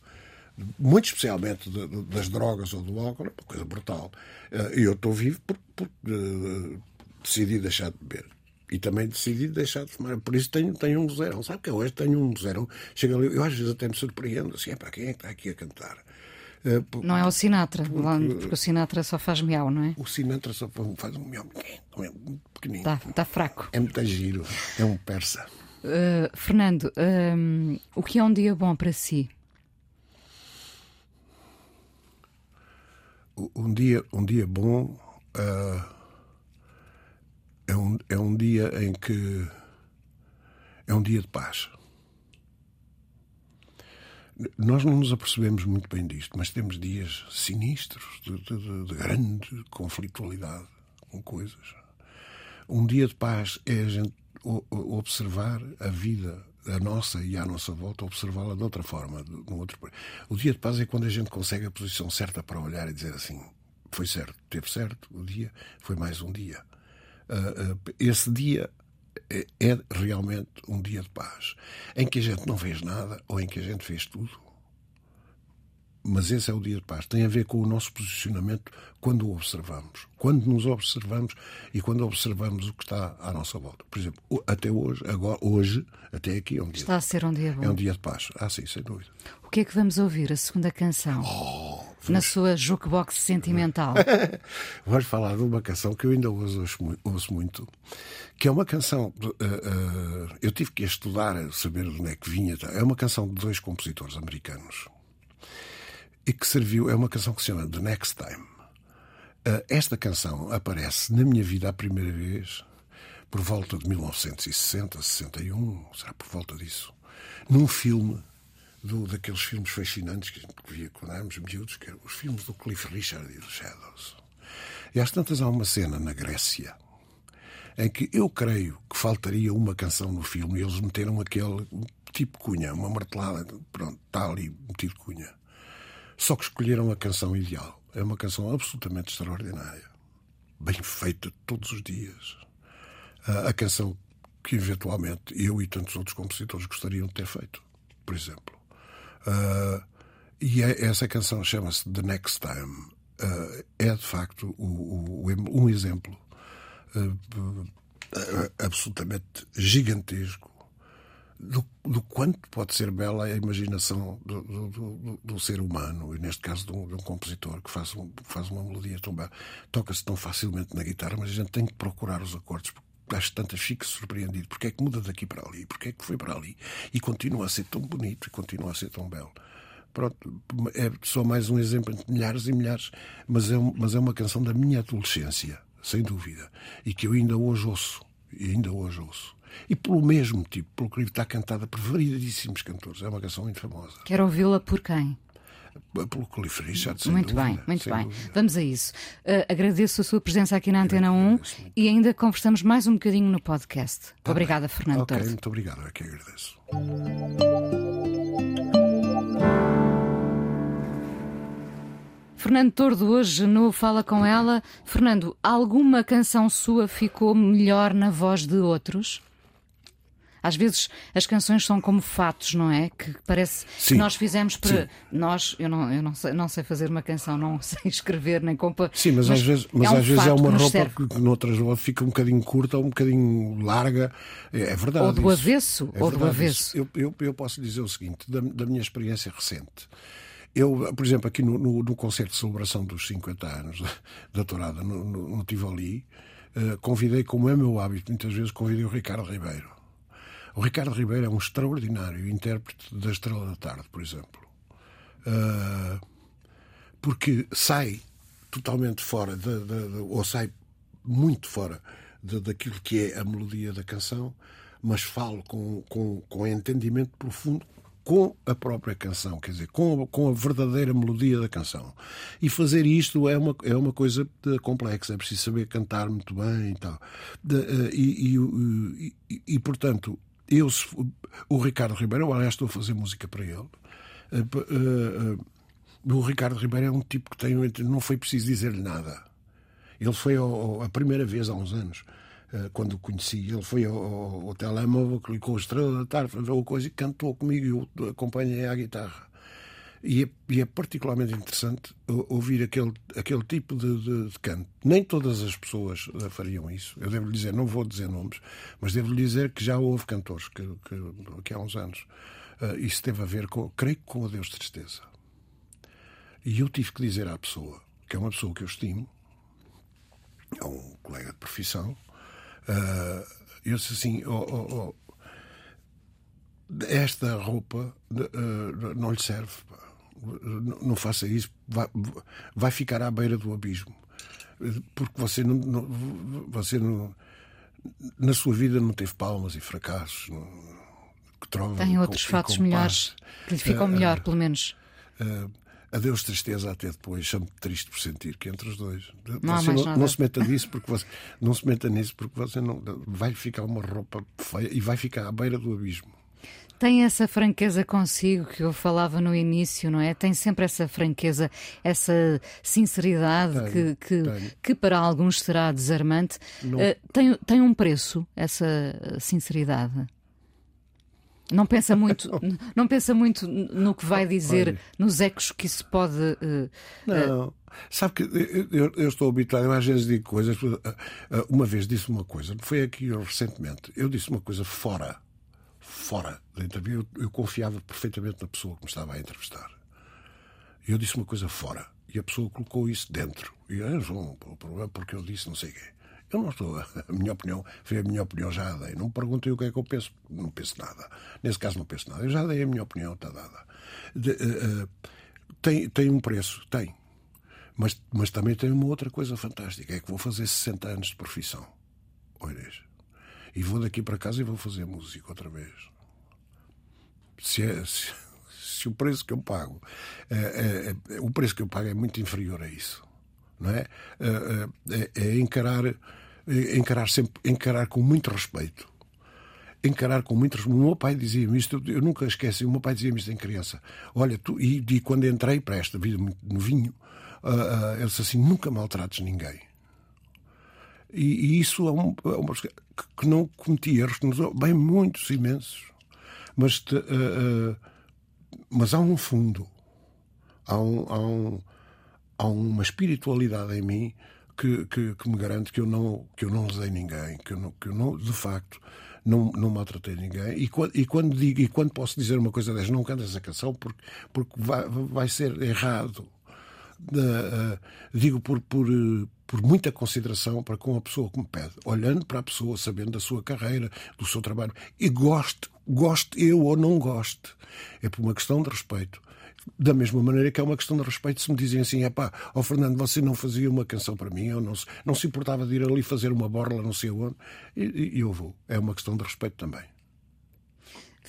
muito especialmente das drogas ou do álcool, é uma coisa brutal. Uh, eu estou vivo porque, uh, decidi deixar de beber. E também decidi deixar de fumar. Por isso tenho, tenho um zero. Sabe que eu hoje tenho um zero. Chega ali, eu às vezes até me surpreendo. Assim, para quem é que está aqui a cantar? Uh, porque, não é o Sinatra, porque, porque, o Sinatra só faz miau, não é? O Sinatra só faz um miau pequenino. Está tá fraco. É muito giro, é um persa. Uh, Fernando, um, o que é um dia bom para si? Um dia, um dia bom uh, é, um, é um dia em que é um dia de paz. Nós não nos apercebemos muito bem disto, mas temos dias sinistros, de, de, de grande conflitualidade com coisas. Um dia de paz é a gente observar a vida, a nossa e à nossa volta, observá-la de outra forma. De, outro... O dia de paz é quando a gente consegue a posição certa para olhar e dizer assim: foi certo, teve certo, o dia foi mais um dia. Uh, uh, esse dia é, é realmente um dia de paz, em que a gente não fez nada ou em que a gente fez tudo. Mas esse é o dia de paz. Tem a ver com o nosso posicionamento quando o observamos. Quando nos observamos e quando observamos o que está à nossa volta. Por exemplo, até hoje, agora, hoje, até aqui é um dia. Está a ser um dia bom. É um dia de paz. Ah, sim, sem dúvida. O que é que vamos ouvir? A segunda canção? Oh, vamos... Na sua jukebox sentimental. vamos falar de uma canção que eu ainda ouço, ouço muito que é uma canção. Uh, uh, eu tive que estudar, saber de onde é que vinha. Tá? É uma canção de dois compositores americanos e que serviu. É uma canção que se chama The Next Time. Uh, esta canção aparece na minha vida a primeira vez por volta de 1960, 61, será por volta disso, num filme do, daqueles filmes fascinantes que via quando éramos miúdos, que eram os filmes do Cliff Richard e dos Shadows. E às tantas há uma cena na Grécia em que eu creio que faltaria uma canção no filme e eles meteram aquele tipo cunha, uma martelada, pronto, está ali metido cunha. Só que escolheram a canção ideal. É uma canção absolutamente extraordinária, bem feita todos os dias. A canção que eventualmente eu e tantos outros compositores gostariam de ter feito, por exemplo. Uh, e é, essa canção chama-se The Next Time. Uh, é de facto o, o, um exemplo uh, absolutamente gigantesco do, do, quanto pode ser bela a imaginação do, do, do, ser humano, e neste caso de um, de um compositor que faz, um, faz uma melodia tão bela. Toca-se tão facilmente na guitarra, mas a gente tem que procurar os acordes, porque acho tantas fico surpreendido. Porque é que muda daqui para ali? Porque é que foi para ali? E continua a ser tão bonito e continua a ser tão belo. Pronto, é só mais um exemplo entre milhares e milhares, mas é, mas é uma canção da minha adolescência sem dúvida, e que eu ainda hoje ouço, e ainda hoje ouço. E pelo mesmo tipo, pelo que está cantada por variedíssimos cantores. É uma canção muito famosa. Quero ouvi-la por quem? Pelo Cliff Richard, sem Muito dúvida, bem, muito bem. Dúvida. Vamos a isso. Uh, agradeço a sua presença aqui na Antena 1 e ainda conversamos mais um bocadinho no podcast. Tá Obrigada, bem. Fernando Ok, Tordo. muito obrigado, é que agradeço. Fernando Tordo hoje no Fala Com Ela. Fernando, alguma canção sua ficou melhor na voz de outros? Às vezes as canções são como fatos, não é? Que parece sim, que nós fizemos para. Sim. Nós, eu, não, eu não, sei, não sei fazer uma canção, não sei escrever nem compa. Sim, mas, mas às vezes, mas é, um às vezes é uma roupa que, que noutras fica um bocadinho curta ou um bocadinho larga. É, é verdade. Ou do isso. avesso. É ou do avesso. Eu, eu, eu, posso dizer o seguinte, da, da minha experiência recente. Eu, por exemplo, aqui no, no, no, concerto de celebração dos 50 anos da Tourada, no, no, no Tivoli, uh, convidei, como é meu hábito, muitas vezes convidei o Ricardo Ribeiro. O Ricardo Ribeiro é um extraordinário intérprete da Estrela da Tarde, por exemplo. Uh, porque sai totalmente fora, de, de, de, ou sai muito fora daquilo que é a melodia da canção, mas falo com, com, com entendimento profundo com a própria canção, quer dizer, com com a verdadeira melodia da canção. E fazer isto é uma, é uma coisa complexa, é preciso saber cantar muito bem e tal. Eh, e, e, e, e portanto, eu, o Ricardo Ribeiro, aliás, estou a fazer música para ele. Eh, eh, o Ricardo Ribeiro é um tipo que tem, não foi preciso dizer-lhe nada. Ele foi a primeira vez há uns anos eh, quando o conheci. Ele foi ao, ao telemóvel, clicou a estrela da tarde, fez a coisa e cantou comigo e eu acompanhei a guitarra. E é, e é particularmente interessante ouvir aquele, aquele tipo de, de, de, canto. Nem todas as pessoas fariam isso. Eu devo lhe dizer, não vou dizer nomes, mas devo lhe dizer que já houve cantores que, que, que há uns anos uh, isso teve a ver, com, creio que com o Deus Tristeza. E eu tive que dizer à pessoa, que é uma pessoa que eu estimo, é um colega de profissão, uh, eu disse assim: oh, oh, oh, esta roupa uh, não lhe serve. Não faça isso, vai, vai, ficar à beira do abismo. Porque você não, não, você não, na sua vida não teve palmas e fracassos. Não, que trova, Tem outros com, fatos melhores que lhe ficam uh, melhor, pelo menos. Uh, Adeus tristeza até depois, chamo triste por sentir que entre os dois. Não, você não, não, se meta nisso porque você não se meta nisso porque você não vai ficar uma roupa feia e vai ficar à beira do abismo. Tem essa franqueza consigo que eu falava no início, não é? Tem sempre essa franqueza, essa sinceridade tenho, que, que, que, para alguns será desarmante. Uh, tem, tem um preço essa sinceridade? Não pensa muito, não pensa muito no que vai dizer, Olha. nos ecos que isso pode. Uh, não. Sabe que eu, eu, estou habituado, às vezes digo coisas. Uma vez disse uma coisa, foi aqui recentemente, eu disse uma coisa fora, fora da entrevista. Eu, eu confiava perfeitamente na pessoa que me estava a entrevistar. Eu disse uma coisa fora e a pessoa colocou isso dentro. E eu, João, o problema é porque eu disse não sei o quê. Eu não estou. A minha opinião foi a minha opinião, já a dei. Não me perguntem o que é que eu penso. Não penso nada. Nesse caso, não penso nada. Eu já dei a minha opinião, está dada. De, uh, tem, tem um preço, tem. Mas, mas também tem uma outra coisa fantástica: é que vou fazer 60 anos de profissão. Oireis. E vou daqui para casa e vou fazer música outra vez. Se, é, se, se o preço que eu pago, é, é, é, o preço que eu pago é muito inferior a isso, não é? É, é encarar encarar sempre, encarar com muito respeito. Encarar com muito respeito. O meu pai dizia-me isto, eu nunca esqueci, o meu pai dizia-me isto em criança. Olha, tu, e, e quando entrei para esta vida muito novinho, uh, uh, ele disse assim: nunca maltrates ninguém. E, e isso é, um, é que não cometi erros, bem muitos, imensos. Mas, uh, mas há um fundo, há, um, há, um, há uma espiritualidade em mim que, que, que, me garante que eu não que eu não lesei ninguém, que eu não, que eu não de facto não, não maltratei ninguém. E quando, e quando digo e quando posso dizer uma coisa dessas, não canto essa canção porque porque vai, vai ser errado. Uh, digo por, por, por muita consideração para com a pessoa que me pede, olhando para a pessoa, sabendo da sua carreira, do seu trabalho, e goste, goste eu ou não goste. É por uma questão de respeito. Da mesma maneira que é uma questão de respeito se me dizem assim, é pá, ó Fernando, você não fazia uma canção para mim, ou não se, não se importava de ir ali fazer uma borla, não sei onde, e, e eu vou. É uma questão de respeito também.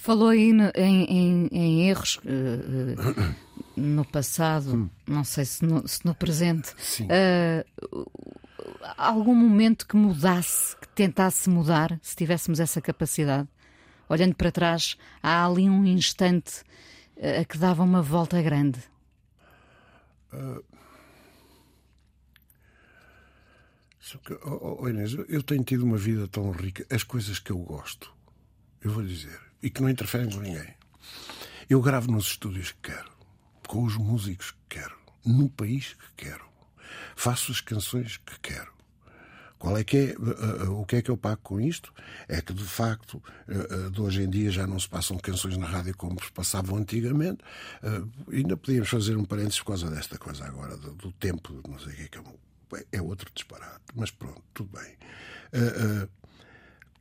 Falou aí no, em, em, em, erros uh, no passado, hum. não sei se no, se no presente. Sim. Uh, algum momento que mudasse, que tentasse mudar, se tivéssemos essa capacidade? Olhando para trás, há ali um instante a que dava uma volta grande? Uh, oh, oh, eu tenho tido uma vida tão rica. As coisas que eu gosto, eu vou dizer, e que não interferem com ninguém. Eu gravo nos estúdios que quero, com os músicos que quero, no país que quero. Faço as canções que quero. Qual é que é, uh, o que é que eu pago com isto? É que, de facto, uh, de hoje em dia já não se passam canções na rádio como se passavam antigamente. ainda podíamos fazer um parênteses por causa desta coisa agora, do, do tempo, não sei o que é, que é, é outro disparate. Mas pronto, tudo bem.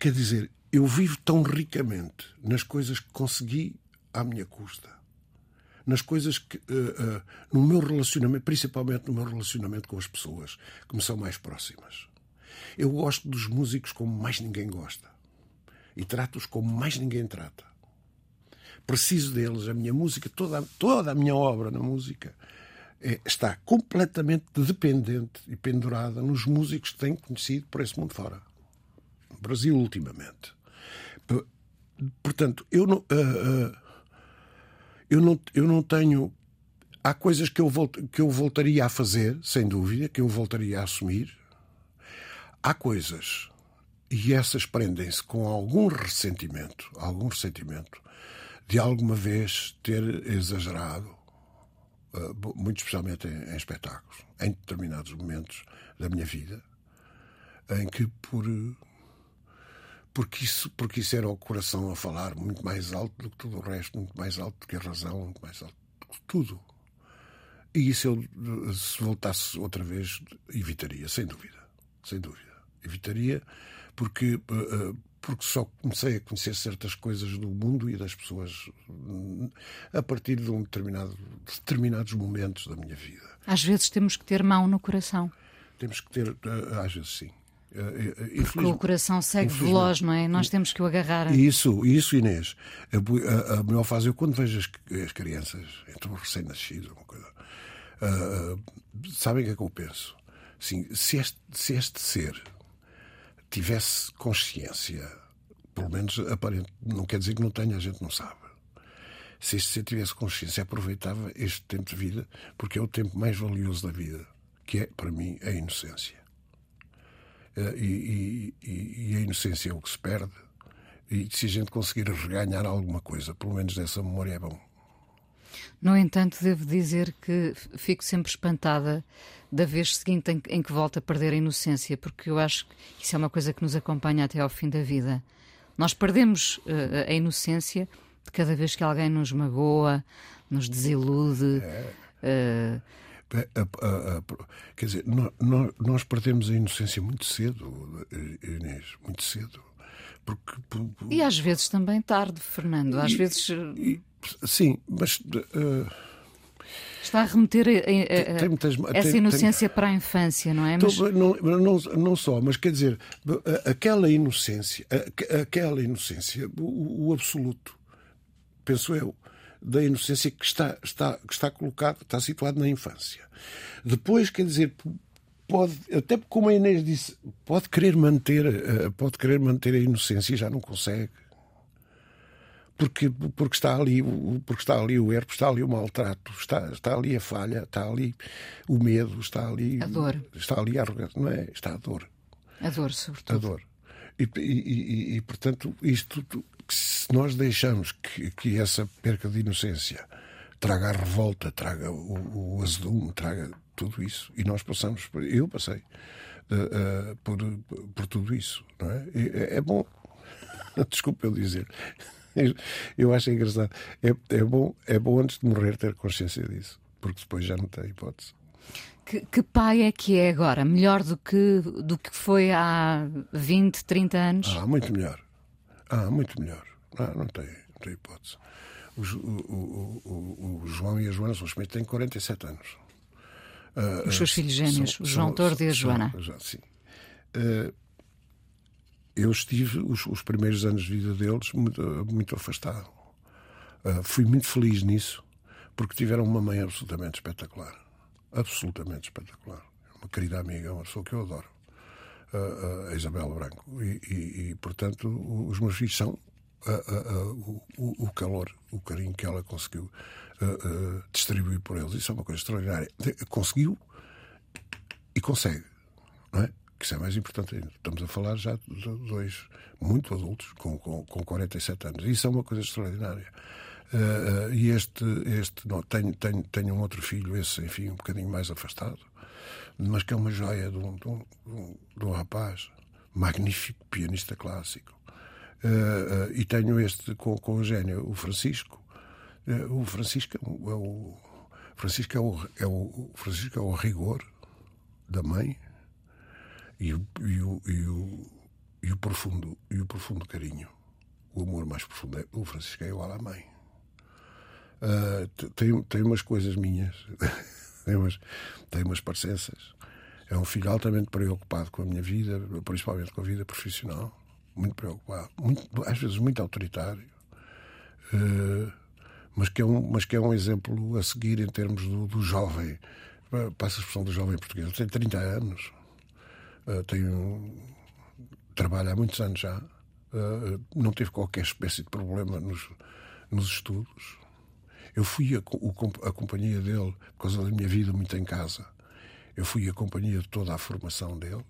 Quer dizer, eu vivo tão ricamente nas coisas que consegui à minha custa nas coisas que uh, uh, no meu relacionamento, principalmente no meu relacionamento com as pessoas que me são mais próximas. Eu gosto dos músicos como mais ninguém gosta. E trato-os como mais ninguém trata. Preciso deles. A minha música, toda, toda a minha obra na música, é, está completamente dependente e pendurada nos músicos que tenho conhecido por esse mundo fora. Brasil, ultimamente. Portanto, eu não, uh, uh, eu não, eu não tenho. Há coisas que eu, volt, que eu voltaria a fazer, sem dúvida, que eu voltaria a assumir, há coisas e essas prendem-se com algum ressentimento, algum ressentimento de alguma vez ter exagerado uh, muito especialmente em, em, espetáculos, em determinados momentos da minha vida, em que por porque isso, porque isso era o coração a falar muito mais alto do que tudo o resto, muito mais alto do que a razão, muito mais alto do que tudo. E isso eu, se voltasse outra vez, evitaria, sem dúvida. Sem dúvida. Evitaria, porque, uh, porque só comecei a conhecer certas coisas do mundo e das pessoas a partir de, um determinado, de determinados momentos da minha vida. Às vezes temos que ter mão no coração. Temos que ter, uh, às vezes sim. Uh, Porque o coração segue veloz, não é? Nós temos que o agarrar. Isso, isso Inês. A, a, a melhor fase, eu quando vejo as, as crianças, então recém-nascidos, uma coisa, uh, sabem o que é que eu penso? Assim, se, este, se este ser tivesse consciência, pelo menos aparente, não quer dizer que não tenha, a gente não sabe. Se este ser tivesse consciência, aproveitava este tempo de vida, porque é o tempo mais valioso da vida, que é, para mim, a inocência. Uh, e, e, e, a inocência é o que se perde. E se a gente conseguir reganhar alguma coisa, pelo menos dessa memória, é bom. No entanto, devo dizer que fico sempre espantada da vez seguinte em, em, que volta a perder a inocência, porque eu acho que isso é uma coisa que nos acompanha até ao fim da vida. Nós perdemos uh, a inocência de cada vez que alguém nos magoa, nos desilude. É. Uh, Quer dizer, nós, nós, perdemos a inocência muito cedo, Inês, muito cedo. Porque, por, por... E às vezes também tarde, Fernando. Às e, vezes. E, sim, mas. Uh... Está a remeter a, a, a, tem, muitas, essa tem, inocência tem... para a infância, não é? Mas... Não, não, não, só, mas quer dizer, aquela inocência, aquela inocência, o, o absoluto, penso eu, da inocência que está, está, que está colocado, está situado na infância. Depois, quer dizer, pode, até como a Inês disse, pode querer manter, eh, pode querer manter a inocência e já não consegue. Porque, porque, está ali, porque está ali o erro, está ali o maltrato, está, está ali a falha, está ali o medo, está ali. A dor. Está ali a arrogância, não é? Está a dor. A dor, sobretudo. A dor. E, e, e, e portanto, isto, se nós deixamos que, que essa perca de inocência traga a revolta, traga o, o azedume, traga tudo isso. E nós passamos, por, eu passei uh, uh, por, por tudo isso. Não é? é, é bom, desculpe eu dizer, eu acho engraçado. É, é, bom, é bom antes de morrer ter consciência disso, porque depois já não tem hipótese. Que, que, pai é que é agora? Melhor do que, do que foi há 20, 30 anos? Ah, muito melhor. Ah, muito melhor. Ah, não, tem, não tem hipótese. O, o, o, o, João e a Joana são os têm 47 anos. Uh, os seus filhos gêmeos, são, o João Tordo e a Joana. São, sim. Uh, eu estive os, os, primeiros anos de vida deles muito, muito afastado. Uh, fui muito feliz nisso, porque tiveram uma mãe absolutamente espetacular. Absolutamente espetacular. Uma querida amiga, uma pessoa que eu adoro. A Isabel Branco. E, e, e, portanto, os meus filhos são o, o, calor, o carinho que ela conseguiu distribuir por eles. Isso é uma coisa extraordinária. Conseguiu e consegue, não é? Que isso é mais importante ainda. Estamos a falar já de dois muito adultos, com, com, com 47 anos. Isso é uma coisa extraordinária. Uh, uh, e este, este não, tenho, tenho, tenho um outro filho, esse, enfim, um bocadinho mais afastado, mas que é uma joia de um, de um, de um rapaz magnífico, pianista clássico. Uh, e tenho este com, com o gênio, o Francisco. o Francisco é o, é o, Francisco é o, é o, Francisco é o rigor da mãe e o, e o, e o, e o profundo e o profundo carinho o amor mais profundo é, o Francisco é igual à mãe uh, tem, tem umas coisas minhas tem umas, tem umas parecenças. É um filho altamente preocupado com a minha vida principalmente com a vida profissional. Muito preocupado. Muito, às vezes muito autoritário. Uh, mas que, é um, mas que é um exemplo a seguir em termos do, do jovem. Passa a expressão do jovem português. Tem 30 anos. Uh, tenho, trabalho há muitos anos já. Uh, não teve qualquer espécie de problema nos, nos estudos. Eu fui a, a companhia dele, por causa da minha vida muito em casa. Eu fui a companhia de toda a formação dele.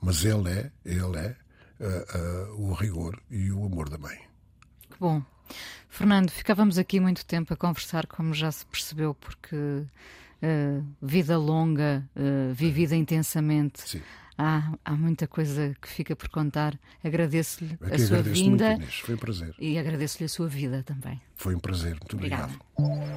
Mas ele é, ele é uh, o rigor e o amor da mãe. Que bom. Fernando, ficávamos aqui muito tempo a conversar, como já se percebeu, porque uh, vida longa, uh, vivida intensamente. Sim. Há, há muita coisa que fica por contar. Agradeço-lhe Aqui a sua agradeço vinda muito, Inês. Foi um prazer. e agradeço-lhe a sua vida também. Foi um prazer. Muito Obrigada. obrigado.